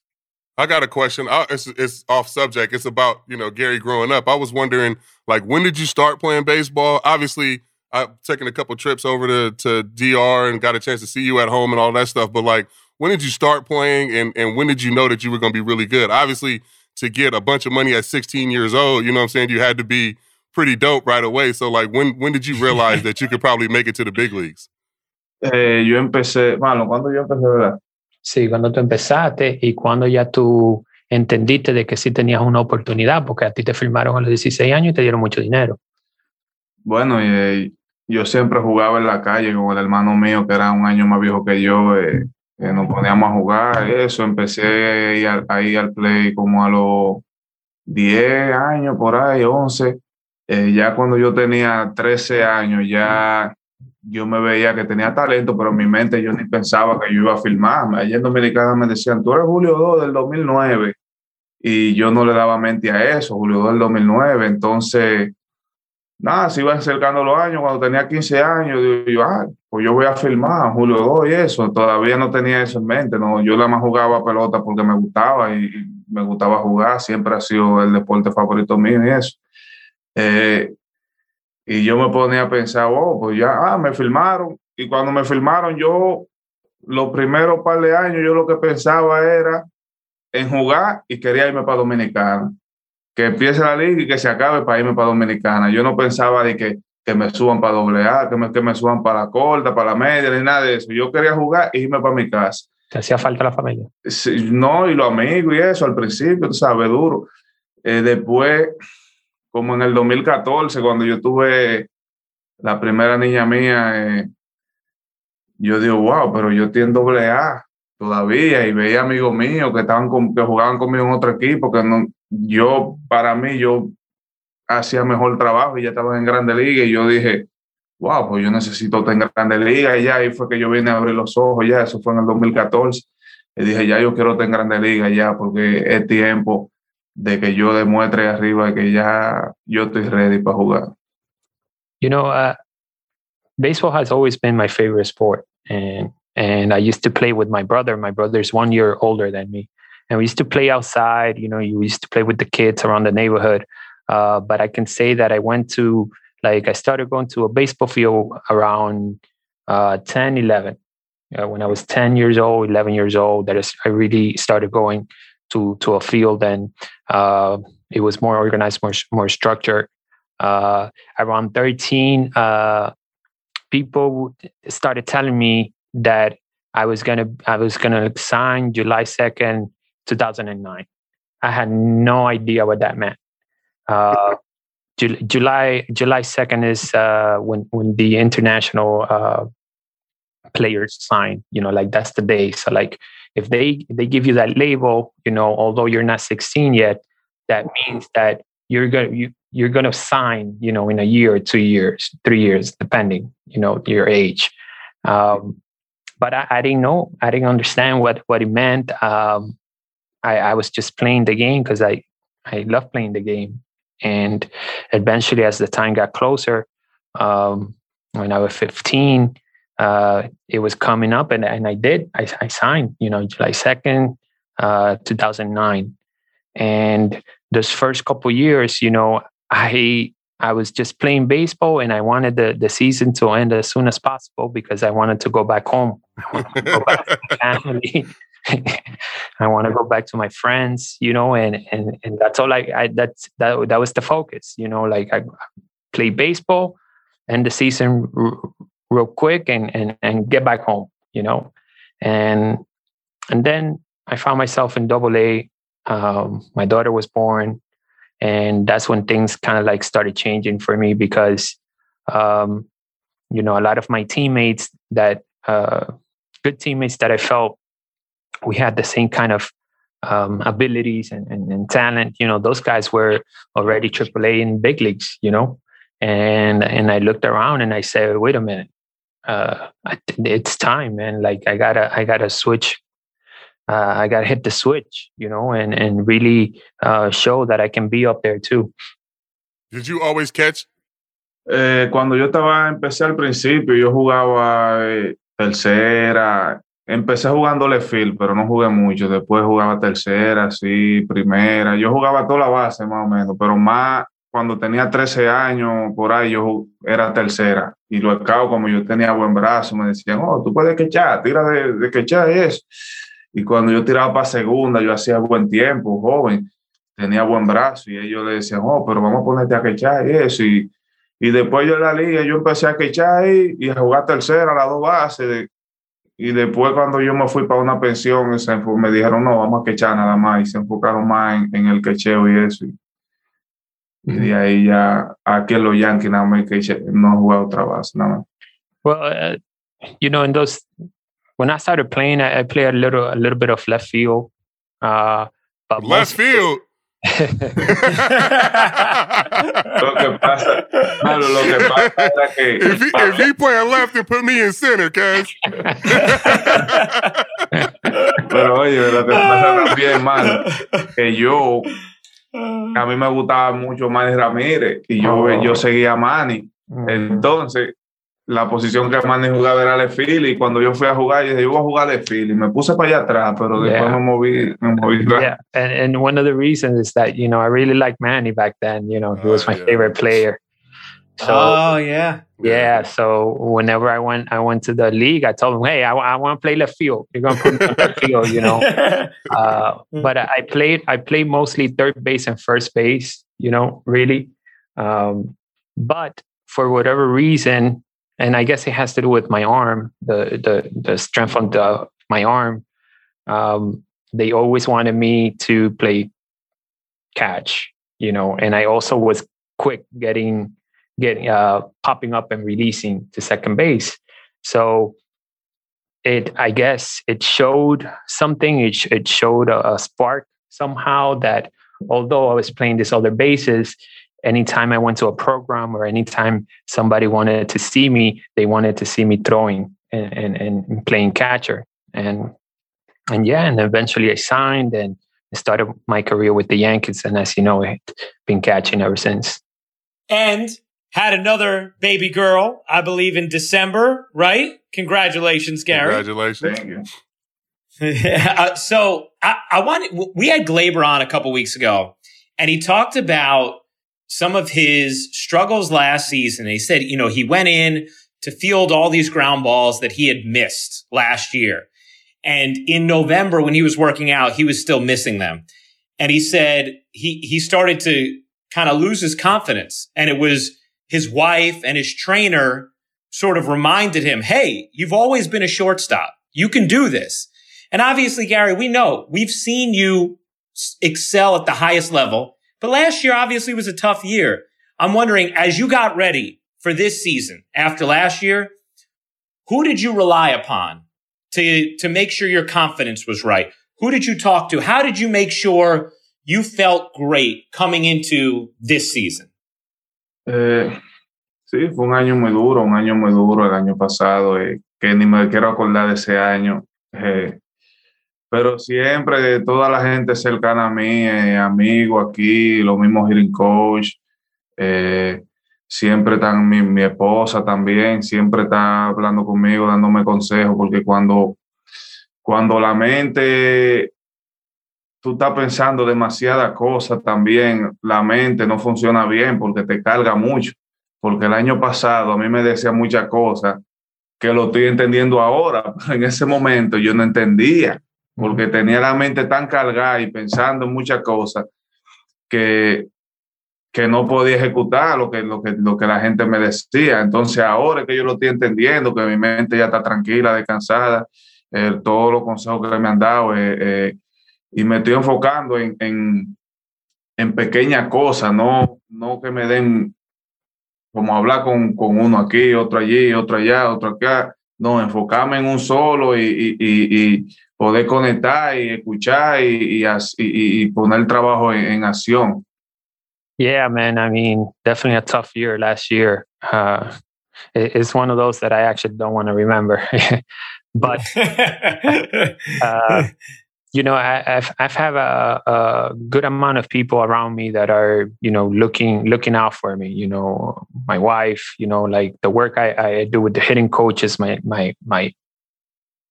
I got a question. I, it's, it's off subject. It's about you know Gary growing up. I was wondering, like, when did you start playing baseball? Obviously, I've taken a couple trips over to to DR and got a chance to see you at home and all that stuff. But like, when did you start playing, and and when did you know that you were going to be really good? Obviously, to get a bunch of money at 16 years old, you know what I'm saying, you had to be pretty dope right away. So like, when when did you realize that you could probably make it to the big leagues? Eh, yo empecé, bueno, cuando yo empecé, ¿verdad? Sí, cuando tú empezaste y cuando ya tú entendiste de que sí tenías una oportunidad, porque a ti te firmaron a los 16 años y te dieron mucho dinero. Bueno, y, yo siempre jugaba en la calle con el hermano mío, que era un año más viejo que yo. Eh, nos poníamos a jugar. Eso, empecé a ir, al play como a los 10 años, por ahí, 11. Eh, ya cuando yo tenía 13 años, ya yo me veía que tenía talento, pero en mi mente yo ni pensaba que yo iba a filmar. Allá en Dominicana me decían, tú eres Julio 2 del 2009. Y yo no le daba mente a eso, Julio 2 del 2009. Entonces, nada, se iban acercando los años, cuando tenía 15 años, digo, yo, ah, pues yo voy a filmar Julio 2 y eso, todavía no tenía eso en mente, no, yo nada más jugaba pelota porque me gustaba y, me gustaba jugar, siempre ha sido el deporte favorito mío y eso. Eh, y yo me ponía a pensar, oh, pues ya, ah, me filmaron, y cuando me filmaron, yo, los primeros par de años, yo lo que pensaba era en jugar y quería irme para Dominicana que empiece la liga y que se acabe para irme para Dominicana. Yo no pensaba de que, que me suban para doble A, que me, que me suban para la corta, para la media, ni nada de eso. Yo quería jugar e irme para mi casa. ¿Te hacía falta la familia? no, y los amigos y eso, al principio, tú sabes, duro. Eh, después, como en el 2014, cuando yo tuve la primera niña mía, eh, yo digo, wow, pero yo estoy en doble A todavía y veía amigos míos que estaban que jugaban conmigo en otro equipo que no, yo, para mí, yo hacía mejor trabajo y ya estaba en Grande Liga y yo dije, wow, pues yo necesito estar en Grande Liga y ya ahí fue que yo vine a abrir los ojos, ya eso fue en el 2014 y dije, ya yo quiero estar en Grande Liga ya porque es tiempo de que yo demuestre arriba que ya yo estoy ready para jugar. You know, uh, baseball has always been my favorite sport and and I used to play with my brother. My brother's one year older than me. and we used to play outside. You know, you used to play with the kids around the neighborhood. Uh, but I can say that I went to like I started going to a baseball field around uh, 10, 11. Uh, when I was 10 years old, 11 years old, that is, I really started going to to a field and uh, it was more organized, more more structured. Uh, around 13, uh, people started telling me that I was gonna I was gonna sign July 2nd, 2009. I had no idea what that meant. Uh, July July 2nd is uh, when when the international uh, players sign. You know, like that's the day. So like if they they give you that label, you know, although you're not 16 yet, that means that you're gonna you, you're gonna sign. You know, in a year, two years, three years, depending. You know, your age. Um, but I, I, didn't know. I didn't understand what what it meant. Um, I, I was just playing the game because I I love playing the game. And eventually, as the time got closer, um, when I was 15, uh, it was coming up, and, and I did. I, I signed, you know, July 2nd, uh, 2009. And those first couple years, you know, I I was just playing baseball, and I wanted the, the season to end as soon as possible because I wanted to go back home. I family. I want to go back to my friends, you know, and and and that's all I, I that's that that was the focus, you know, like I play baseball, end the season real quick, and and and get back home, you know, and and then I found myself in Double A. Um, my daughter was born, and that's when things kind of like started changing for me because, um, you know, a lot of my teammates that uh, good teammates that I felt we had the same kind of um, abilities and, and, and, talent. You know, those guys were already AAA in big leagues. You know, and and I looked around and I said, wait a minute, uh, it's time, man. Like I gotta I gotta switch. Uh, I gotta hit the switch, you know, and and really uh, show that I can be up there too. Did you always catch? Eh, cuando yo estaba, empecé al principio, yo jugaba eh, tercera, Empecé jugando field, pero no jugué mucho. Después jugaba tercera, sí, primera. Yo jugaba toda la base más o menos, pero más cuando tenía 13 años, por ahí yo era tercera. Y los scouts, como yo tenía buen brazo, me decían, oh, tú puedes quechar, tira de, de quechar y eso. Y cuando yo tiraba para segunda, yo hacía buen tiempo, joven, tenía buen brazo. Y ellos le decían, oh, pero vamos a ponerte a quechar y eso. Y, y después yo en la liga, yo empecé a quechar y, y a jugar tercera, las dos bases, y después cuando yo me fui para una pensión, me dijeron, no, vamos a quechar nada más. Y se enfocaron más en, en el quecheo y eso. Y, y de ahí ya, aquí en los Yankees nada más que no jugué otra base, nada más. Well, uh, you know, in those, when I started playing, I, I played a little, a little bit of left field. Uh, but left field? Lo que pasa, malo, lo que pasa es que. If he, if he playing left, then put me in center, cuz. Pero oye, lo que pasa también, mano, que yo, a mí me gustaba mucho Manny Ramírez y yo, oh. yo seguía a Manny. Mm. Entonces, la posición que Manny jugaba era left field y cuando yo fui a jugar, yo dije, yo voy a jugar left field y me puse para allá atrás, pero después yeah. me moví, me moví Yeah, and, and one of the reasons is that, you know, I really liked Manny back then, you know, he was my favorite player. So, oh yeah, yeah. So whenever I went, I went to the league. I told him, "Hey, I, I want to play left field. You're gonna put me on left field, you know." Uh, but I played, I played mostly third base and first base, you know, really. Um, but for whatever reason, and I guess it has to do with my arm, the the the strength of the my arm. Um, they always wanted me to play catch, you know, and I also was quick getting getting uh, popping up and releasing to second base. So it, I guess, it showed something. It it showed a, a spark somehow that although I was playing these other bases, anytime I went to a program or anytime somebody wanted to see me, they wanted to see me throwing and, and, and playing catcher. And and yeah, and eventually I signed and started my career with the Yankees. And as you know, I've been catching ever since. And had another baby girl, I believe, in December, right? Congratulations, Gary. Congratulations. Thank you. uh, so I, I wanted, we had Gleyber on a couple weeks ago, and he talked about some of his struggles last season. He said, you know, he went in to field all these ground balls that he had missed last year. And in November, when he was working out, he was still missing them. And he said he, he started to kind of lose his confidence. And it was his wife and his trainer sort of reminded him, Hey, you've always been a shortstop. You can do this. And obviously, Gary, we know we've seen you excel at the highest level, but last year obviously was a tough year. I'm wondering, as you got ready for this season after last year, who did you rely upon to, to make sure your confidence was right? Who did you talk to? How did you make sure you felt great coming into this season? Eh, sí, fue un año muy duro, un año muy duro el año pasado, eh, que ni me quiero acordar de ese año. Eh, pero siempre toda la gente cercana a mí, eh, amigos aquí, los mismos hitting coach, eh, siempre están mi, mi, esposa también, siempre está hablando conmigo, dándome consejos, porque cuando, cuando la mente, tú estás pensando demasiadas cosas también, la mente no funciona bien porque te carga mucho, porque el año pasado a mí me decía muchas cosas que lo estoy entendiendo ahora, en ese momento yo no entendía porque tenía la mente tan cargada y pensando en muchas cosas que, que no podía ejecutar lo que, lo, que, lo que la gente me decía. Entonces ahora que yo lo estoy entendiendo, que mi mente ya está tranquila, descansada, eh, todos los consejos que me han dado, eh, eh, y me estoy enfocando en, en, en, pequeñas cosas, no, no que me den como hablar con, con uno aquí, otro allí, otro allá, otro acá. No, enfocarme en un solo y, y, y, y poder conectar y escuchar y, y, y poner el trabajo en, en, acción. Yeah, man. I mean, definitely a tough year last year. Uh, it's one of those that I actually don't want to remember. but uh, you know, I, have I've had a, a, good amount of people around me that are you know looking looking out for me. You know, my wife. You know, like the work I, I do with the hitting coaches, my my my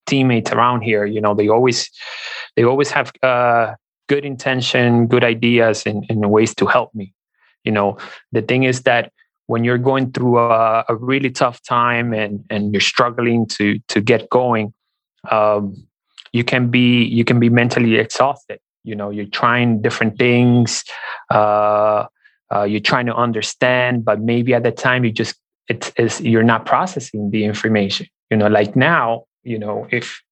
teammates around here you know they always they always have uh, good intention good ideas and, and ways to help me. You know the thing is that when you're going through a, a really tough time and and you're struggling to to get going um, you can be you can be mentally exhausted. You know you're trying different things uh, uh, you're trying to understand but maybe at the time you just it's, it's you're not processing the information. You know like now you know if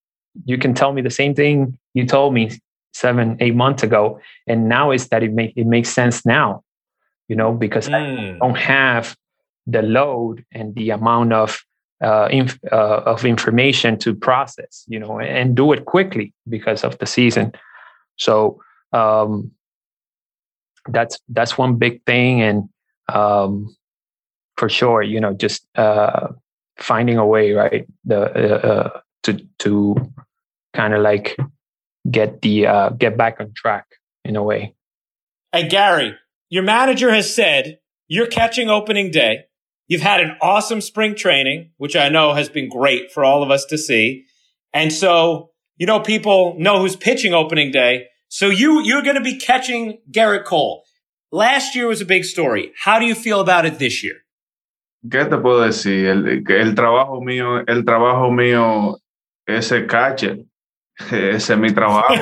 you can tell me the same thing you told me seven eight months ago and now is that it make it makes sense now you know because mm. i don't have the load and the amount of uh, inf- uh, of information to process you know and do it quickly because of the season so um, that's that's one big thing and um, for sure you know just uh, finding a way, right? The uh, uh to to kind of like get the uh, get back on track in a way. Hey Gary, your manager has said you're catching opening day. You've had an awesome spring training, which I know has been great for all of us to see. And so, you know, people know who's pitching opening day. So you, you're going to be catching Gerrit Cole. Last year was a big story. How do you feel about it this year? ¿Qué te puedo decir? El, el trabajo mío, el trabajo mío es el catcher. Ese es mi trabajo.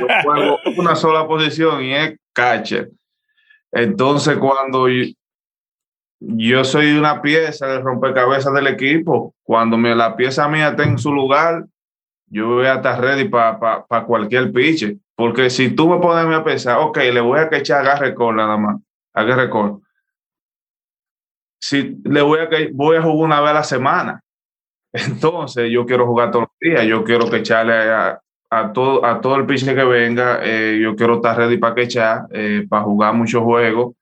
Yo juego una sola posición y es catcher. Entonces, cuando yo, yo soy una pieza de rompecabezas del equipo, cuando me, la pieza mía está en su lugar, yo voy a estar ready para pa, pa cualquier pitcher. Porque si tú me pones a pensar, ok, le voy a echar agarre con nada más, agarre con si le voy a, voy a jugar una vez a la semana. Entonces, yo quiero jugar todos los días, yo quiero que echarle a, todo, a todo el pitcher que venga, eh, yo quiero estar ready para que echar, eh, para jugar muchos juegos,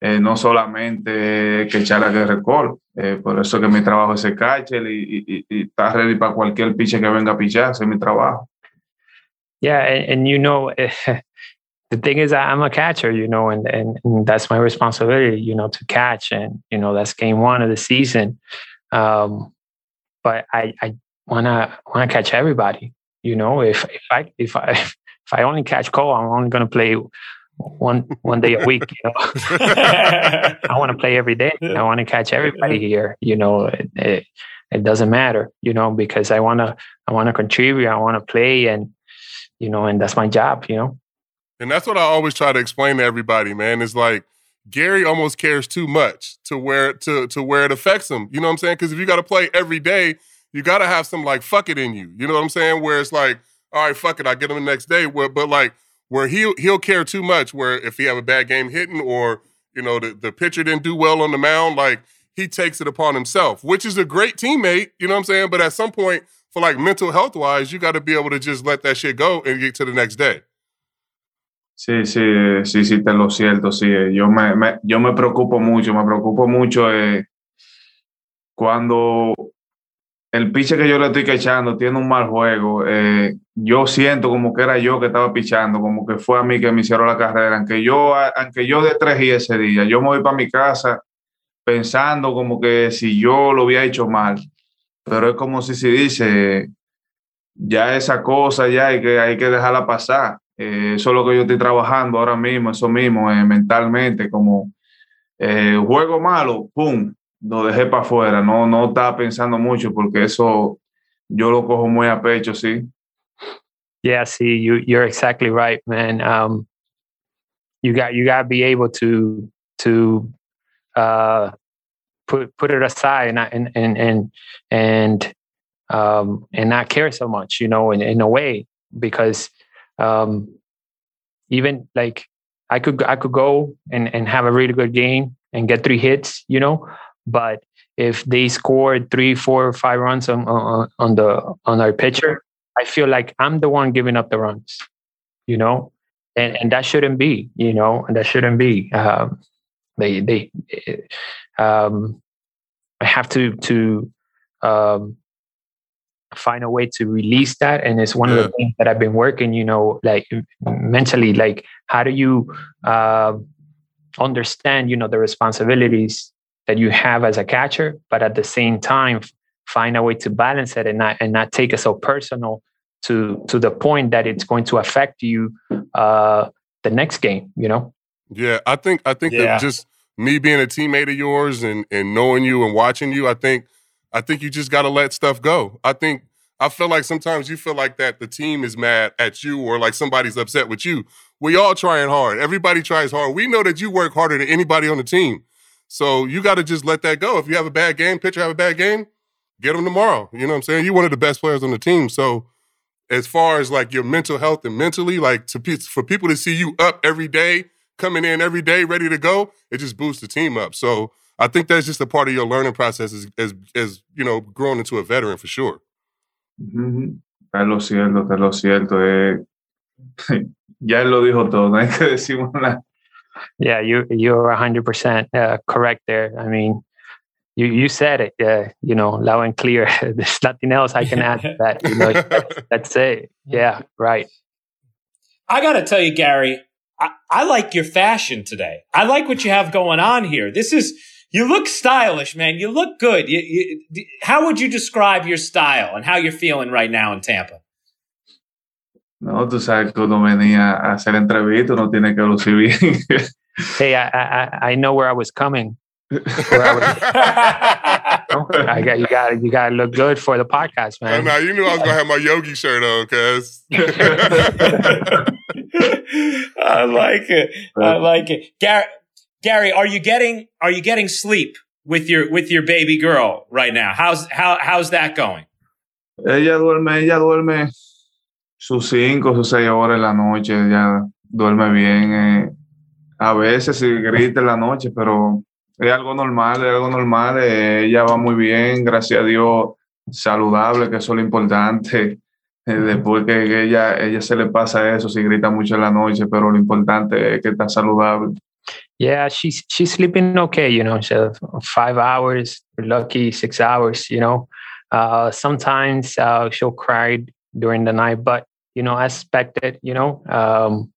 eh, no solamente que echarle a Guerrero Call. Eh, por eso que mi trabajo es el catcher y, y, y, estar ready para cualquier pitcher que venga a pichar, ese es mi trabajo. Yeah, and you know, the thing is I'm a catcher, you know, and, and, and that's my responsibility, you know, to catch. And, you know, that's game one of the season. Um, but I, I wanna wanna catch everybody. You know, if if I if I if I only catch Cole, I'm only gonna play one one day a week. You know, I want to play every day. I want to catch everybody here. You know, it, it, it doesn't matter. You know, because I wanna I wanna contribute. I want to play, and you know, and that's my job. You know. And that's what I always try to explain to everybody, man. It's like Gary almost cares too much to where to to where it affects him. You know what I'm saying? Because if you got to play every day, you got to have some like fuck it in you. You know what I'm saying? Where it's like, all right, fuck it, I get him the next day. Where, but like where he'll he'll care too much. Where if he have a bad game hitting or you know the the pitcher didn't do well on the mound, like he takes it upon himself, which is a great teammate. You know what I'm saying? But at some point, for like mental health wise, you got to be able to just let that shit go and get to the next day. Sí, sí, sí, sí, te lo siento, sí. Yo me, yo me preocupo mucho, me preocupo mucho eh, cuando el piche que yo le estoy quechando tiene un mal juego. Eh, yo siento como que era yo que estaba pichando, como que fue a mí que me hicieron la carrera. Aunque yo, aunque yo de tres y ese día, yo me voy para mi casa pensando como que si yo lo había hecho mal. Pero es como si se dice, ya esa cosa ya que, hay que dejarla pasar. Eh, eso es lo que yo estoy trabajando ahora mismo, eso mismo, eh, mentalmente, como eh, juego malo, ¡pum! Lo dejé para afuera, no, no estaba pensando mucho porque eso yo lo cojo muy a pecho, sí. Yeah, see, you, you're exactly right, man. Um, you got you got to be able to to uh, put put it aside and and and and and um, and not care so much, you know, in, in a way, because um, even like I could I could go and, and have a really good game and get three hits, you know, but if they scored three, four, five runs on on, on the on our pitcher, I feel like I'm the one giving up the runs, you know, and and that shouldn't be, you know, and that shouldn't be. Um, they they um, I have to to um, find a way to release that and it's one yeah. of the things that i've been working you know like mentally like how do you uh, understand you know the responsibilities that you have as a catcher but at the same time find a way to balance it and not and not take it so personal to to the point that it's going to affect you uh the next game you know yeah i think i think yeah. that just me being a teammate of yours and and knowing you and watching you i think I think you just got to let stuff go. I think I feel like sometimes you feel like that the team is mad at you or like somebody's upset with you. We all trying hard. Everybody tries hard. We know that you work harder than anybody on the team. So you got to just let that go. If you have a bad game, pitcher have a bad game, get them tomorrow. You know what I'm saying? You're one of the best players on the team. So as far as like your mental health and mentally, like to for people to see you up every day, coming in every day, ready to go, it just boosts the team up. So I think that's just a part of your learning process as as, as you know, growing into a veteran for sure. Mm-hmm. Es lo cierto, es lo cierto. Eh, ya él lo dijo todo, no hay que decir nada. Yeah, you you're 100% uh, correct there. I mean, you you said it, uh, you know, loud and clear. There's nothing else I can add to that. You know, that's, that's it. Yeah, right. I got to tell you, Gary, I, I like your fashion today. I like what you have going on here. This is you look stylish, man. You look good. You, you, how would you describe your style and how you're feeling right now in Tampa? No, tú sabes que uno venía a hacer entrevista, uno tiene que lucir bien. hey, I, I, I know where I was coming. Where I, was, I got you. Got you. Got to look good for the podcast, man. Oh, now you knew I was gonna have my yogi shirt on, cuz. I like it. I like it, Gary. Gary, are you getting are you getting sleep with your with your baby girl right now? How's how how's that going? Ella duerme, ella duerme sus cinco, sus seis horas en la noche, ella duerme bien. Eh, a veces sí grita en la noche, pero es algo normal, es algo normal. Eh, ella va muy bien, gracias a Dios, saludable, que eso es lo importante. Eh, después que ella, ella se le pasa eso, si grita mucho en la noche, pero lo importante es que está saludable. Yeah, she's she's sleeping okay. You know, five hours, lucky six hours. You know, uh, sometimes uh, she'll cry during the night, but you know, as expected. You know, um,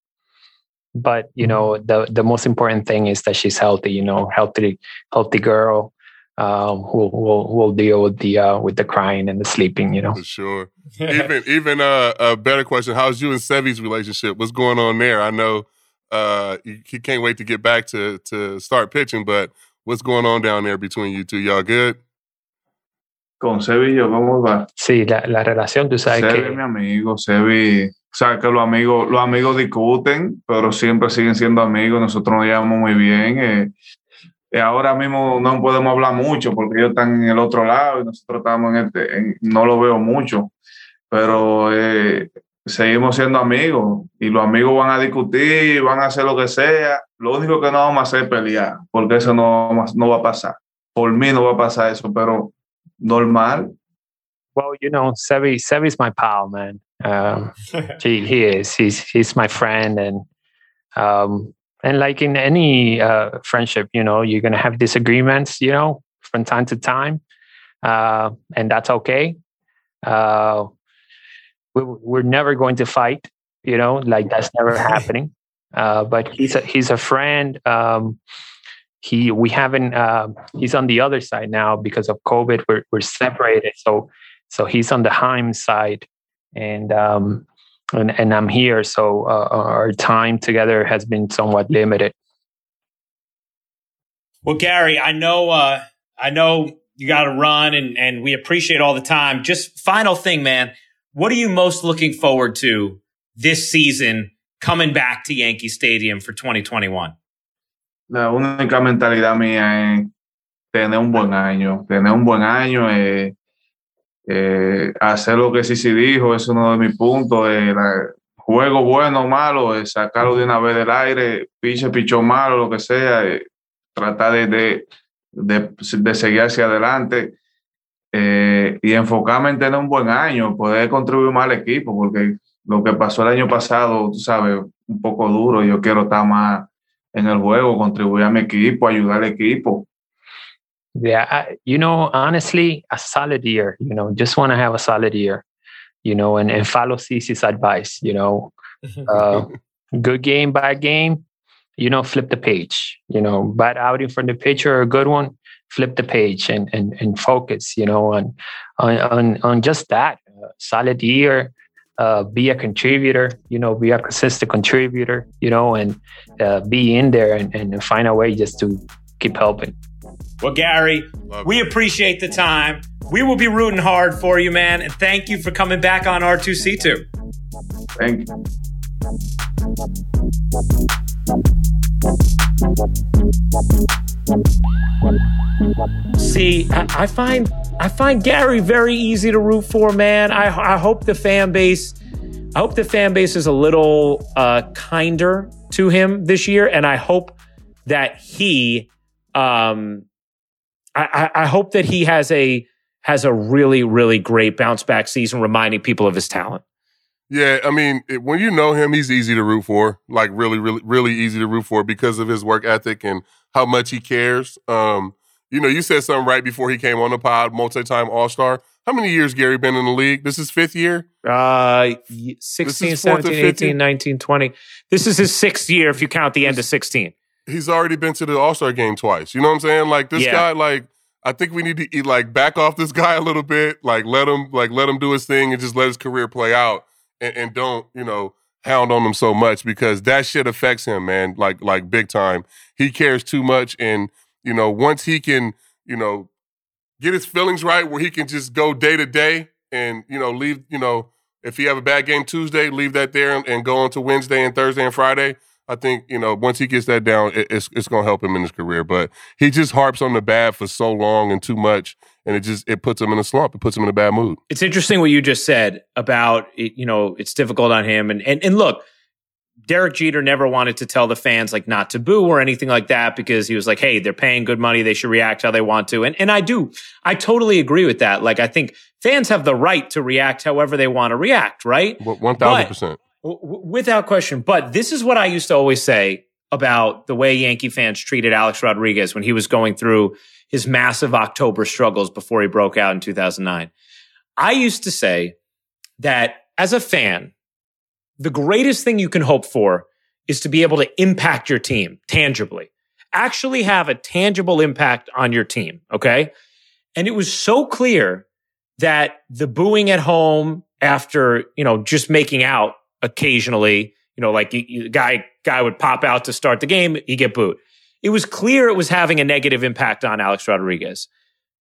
but you know, the the most important thing is that she's healthy. You know, healthy healthy girl. Um, who will will deal with the uh, with the crying and the sleeping, you know. For sure. even even uh, a better question: How's you and Sevi's relationship? What's going on there? I know uh, he can't wait to get back to to start pitching. But what's going on down there between you two? Y'all good? Con Sevi yo, ¿cómo va? Sí, la, la relación, tú sabes Sevi que... es mi amigo, Sevi, O sea, que los amigos, los amigos discuten, pero siempre siguen siendo amigos. Nosotros nos llevamos muy bien. Eh, eh, ahora mismo no podemos hablar mucho porque ellos están en el otro lado y nosotros estamos en este. no lo veo mucho, pero eh, seguimos siendo amigos y los amigos van a discutir, van a hacer lo que sea. Lo único que no vamos a hacer es pelear, porque eso no, no va a pasar. Por mí no va a pasar eso, pero normal. Well, you know, Sevi, Sevi's my pal, man. Um, he, he is. He's he's my friend, and um, and like in any uh, friendship, you know, you're gonna have disagreements, you know, from time to time, uh, and that's okay. Uh, we, we're never going to fight, you know, like that's never happening. Uh, but he's a, he's a friend. Um, he we haven't. Uh, he's on the other side now because of COVID. We're we're separated, so so he's on the Heim side, and um, and, and I'm here. So uh, our time together has been somewhat limited. Well, Gary, I know, uh, I know you got to run, and and we appreciate all the time. Just final thing, man. What are you most looking forward to this season coming back to Yankee Stadium for 2021? La única mentalidad mía es tener un buen año, tener un buen año, eh, Eh, hacer lo que sí dijo es uno de mis puntos. Eh, juego bueno o malo, eh, sacarlo de una vez del aire, piche, pichó malo, lo que sea, eh, tratar de, de, de, de, seguir hacia adelante y enfocarme en tener un buen año, poder contribuir más al equipo, porque lo que pasó el año pasado, tú sabes, un poco duro. Yo quiero estar más en el juego, contribuir a mi equipo, ayudar al equipo. Yeah, I, you know, honestly, a solid year. You know, just want to have a solid year. You know, and and follow Cece's advice. You know, uh, good game, bad game. You know, flip the page. You know, bad outing from the pitcher, a good one. Flip the page and and and focus. You know, on on on, on just that uh, solid year. Uh, be a contributor, you know, be a consistent contributor, you know, and uh, be in there and, and find a way just to keep helping. Well, Gary, Love we it. appreciate the time. We will be rooting hard for you, man. And thank you for coming back on R2C2. Thank you. See, I, I, find I find Gary very easy to root for, man. I, I hope the fan base, I hope the fan base is a little uh, kinder to him this year, and I hope that he um, I, I hope that he has a has a really really great bounce back season, reminding people of his talent. Yeah, I mean, when you know him, he's easy to root for. Like really, really, really easy to root for because of his work ethic and how much he cares. Um, you know, you said something right before he came on the pod, multi-time All-Star. How many years Gary been in the league? This is fifth year? Uh 16, 17, 18, 19, 20. This is his sixth year if you count the end of 16 he's already been to the All Star game twice. You know what I'm saying? Like this yeah. guy, like I think we need to eat, like back off this guy a little bit. Like let him like let him do his thing and just let his career play out, and, and don't you know hound on him so much because that shit affects him, man. Like like big time. He cares too much, and you know once he can you know get his feelings right, where he can just go day to day and you know leave you know if he have a bad game Tuesday, leave that there and, and go on to Wednesday and Thursday and Friday I think you know once he gets that down, it, it's it's to help him in his career. But he just harps on the bad for so long and too much, and it just it puts him in a slump. It puts him in a bad mood. It's interesting what you just said about you know it's difficult on him, and and and look. Derek Jeter never wanted to tell the fans like not to boo or anything like that because he was like, "Hey, they're paying good money; they should react how they want to." And and I do, I totally agree with that. Like, I think fans have the right to react however they want to react, right? One thousand percent without question. But this is what I used to always say about the way Yankee fans treated Alex Rodriguez when he was going through his massive October struggles before he broke out in 2009. I used to say that as a fan, the greatest thing you can hope for is to be able to impact your team tangibly, actually have a tangible impact on your team. Okay. And it was so clear that the booing at home after, you know, just making out occasionally, you know, like the guy guy would pop out to start the game, he get booed. It was clear it was having a negative impact on Alex Rodriguez.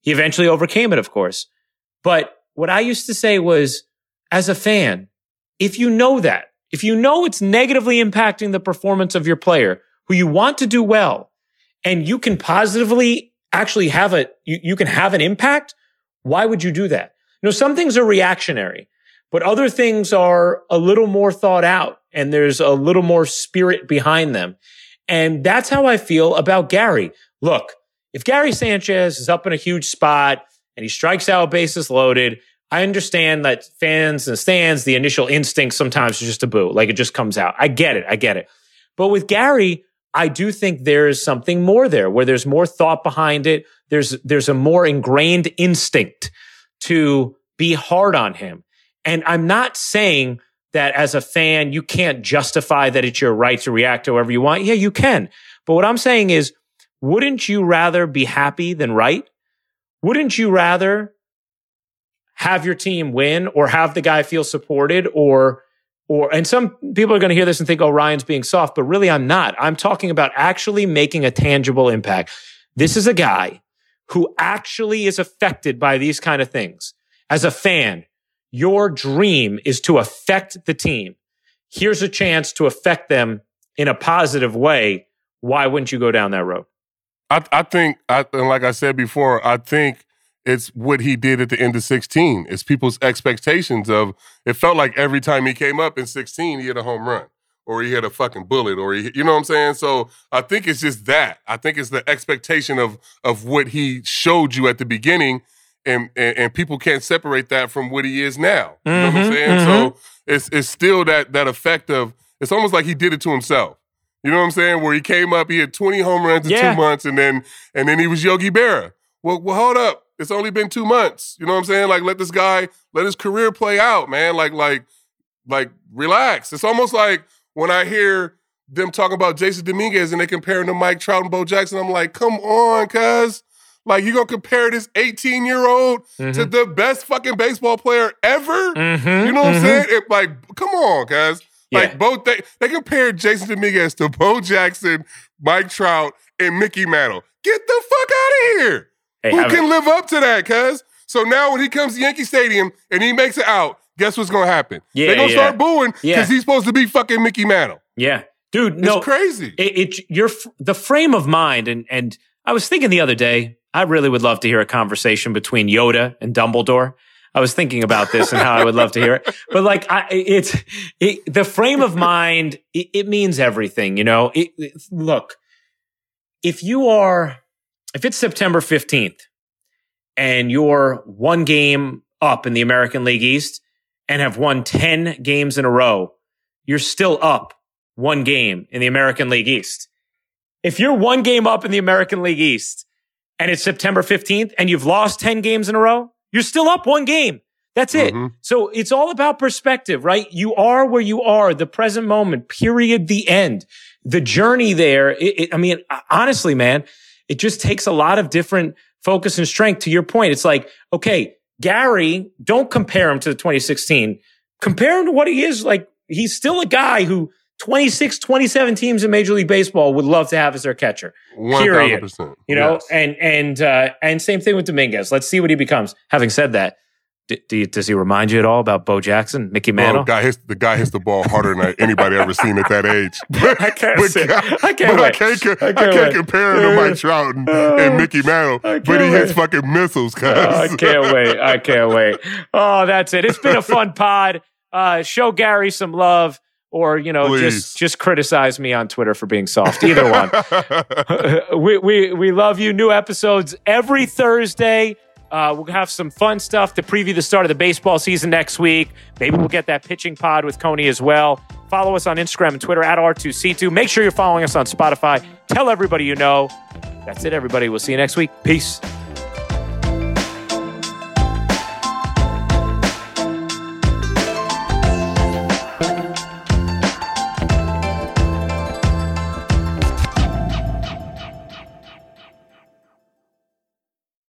He eventually overcame it, of course. But what I used to say was, as a fan, if you know that, if you know it's negatively impacting the performance of your player who you want to do well, and you can positively actually have a, you, you can have an impact, why would you do that? You know, some things are reactionary, but other things are a little more thought out and there's a little more spirit behind them. And that's how I feel about Gary. Look, if Gary Sanchez is up in a huge spot and he strikes out bases loaded, I understand that fans and stands, the initial instinct sometimes is just a boo. Like it just comes out. I get it. I get it. But with Gary, I do think there's something more there where there's more thought behind it. There's, there's a more ingrained instinct to be hard on him. And I'm not saying that as a fan, you can't justify that it's your right to react however you want. Yeah, you can. But what I'm saying is, wouldn't you rather be happy than right? Wouldn't you rather have your team win or have the guy feel supported or or and some people are going to hear this and think oh Ryan's being soft but really I'm not. I'm talking about actually making a tangible impact. This is a guy who actually is affected by these kind of things. As a fan, your dream is to affect the team. Here's a chance to affect them in a positive way. Why wouldn't you go down that road? I, I think, I, and like I said before, I think it's what he did at the end of 16. It's people's expectations of it felt like every time he came up in 16, he hit a home run or he hit a fucking bullet or he, you know what I'm saying? So I think it's just that. I think it's the expectation of of what he showed you at the beginning and and, and people can't separate that from what he is now. You know what I'm Mhm, saying? mhm. So it's it's still that that effect of it's almost like he did it to himself. You know what I'm saying? Where he came up, he had 20 home runs in Yeah. two months, and then and then he was Yogi Berra. Well, well, hold up. It's only been two months. You know what I'm saying? Like, let this guy let his career play out, man. Like, like, like, relax. It's almost like when I hear them talking about Jasson Dominguez and they compare him to Mike Trout and Bo Jackson. I'm like, come on, cuz. Like, you gonna compare this 18 year old to Mhm. the best fucking baseball player ever? Mhm, You know what mhm. I'm saying? It, like, come on, guys. Like Yeah. both they they compared Jasson Dominguez to Bo Jackson, Mike Trout, and Mickey Mantle. Get the fuck out of here. Hey, Who can it. live up to that, cuz? So now when he comes to Yankee Stadium and he makes it out, guess what's gonna happen? Yeah, They're gonna yeah. start booing because Yeah. he's supposed to be fucking Mickey Mantle. Yeah, dude. It's No, crazy. it, it your the frame of mind and and I was thinking the other day, I really would love to hear a conversation between Yoda and Dumbledore. I was thinking about this and how I would love to hear it, but like I, it's it, the frame of mind. It, it means everything, you know. It, it- look, if you are, if it's September fifteenth, and you're one game up in the American League East and have won ten games in a row, you're still up one game in the American League East. If you're one game up in the American League East and it's September 15th and you've lost 10 games in a row, you're still up one game. That's it. Mhm. So it's all about perspective, right? You are where you are, the present moment, period, the end. The journey there, it, it- I mean, honestly, man, it just takes a lot of different focus and strength. To your point, it's like, okay, Gary, don't compare him to the 2016. Compare him to what he is. Like, he's still a guy who 26, 27 teams in Major League Baseball would love to have as their catcher. Period. thousand percent. You know, Yes. and and uh, and same thing with Dominguez. Let's see what he becomes. Having said that, d- do you, does he remind you at all about Bo Jackson, Mickey Mantle? guy hits the guy hits the ball harder than anybody ever seen at that age. I can't But say- I can't but wait. I can't, I I can't can't, compare him to Mike Trout and, and Mickey Mantle, but can't he hits fucking missiles, cuz. Oh, I can't wait. I can't wait. Oh, that's it. It's been a fun pod. Uh, show Gary some love, or you know, Please. just just criticize me on Twitter for being soft. Either one. we, we we love you. New episodes every Thursday. Uh, we'll have some fun stuff to preview the start of the baseball season next week. Maybe we'll get that pitching pod with Coney as well. Follow us on Instagram and Twitter at R2C2. Make sure you're following us on Spotify. Tell everybody you know. That's it, everybody. We'll see you next week. Peace.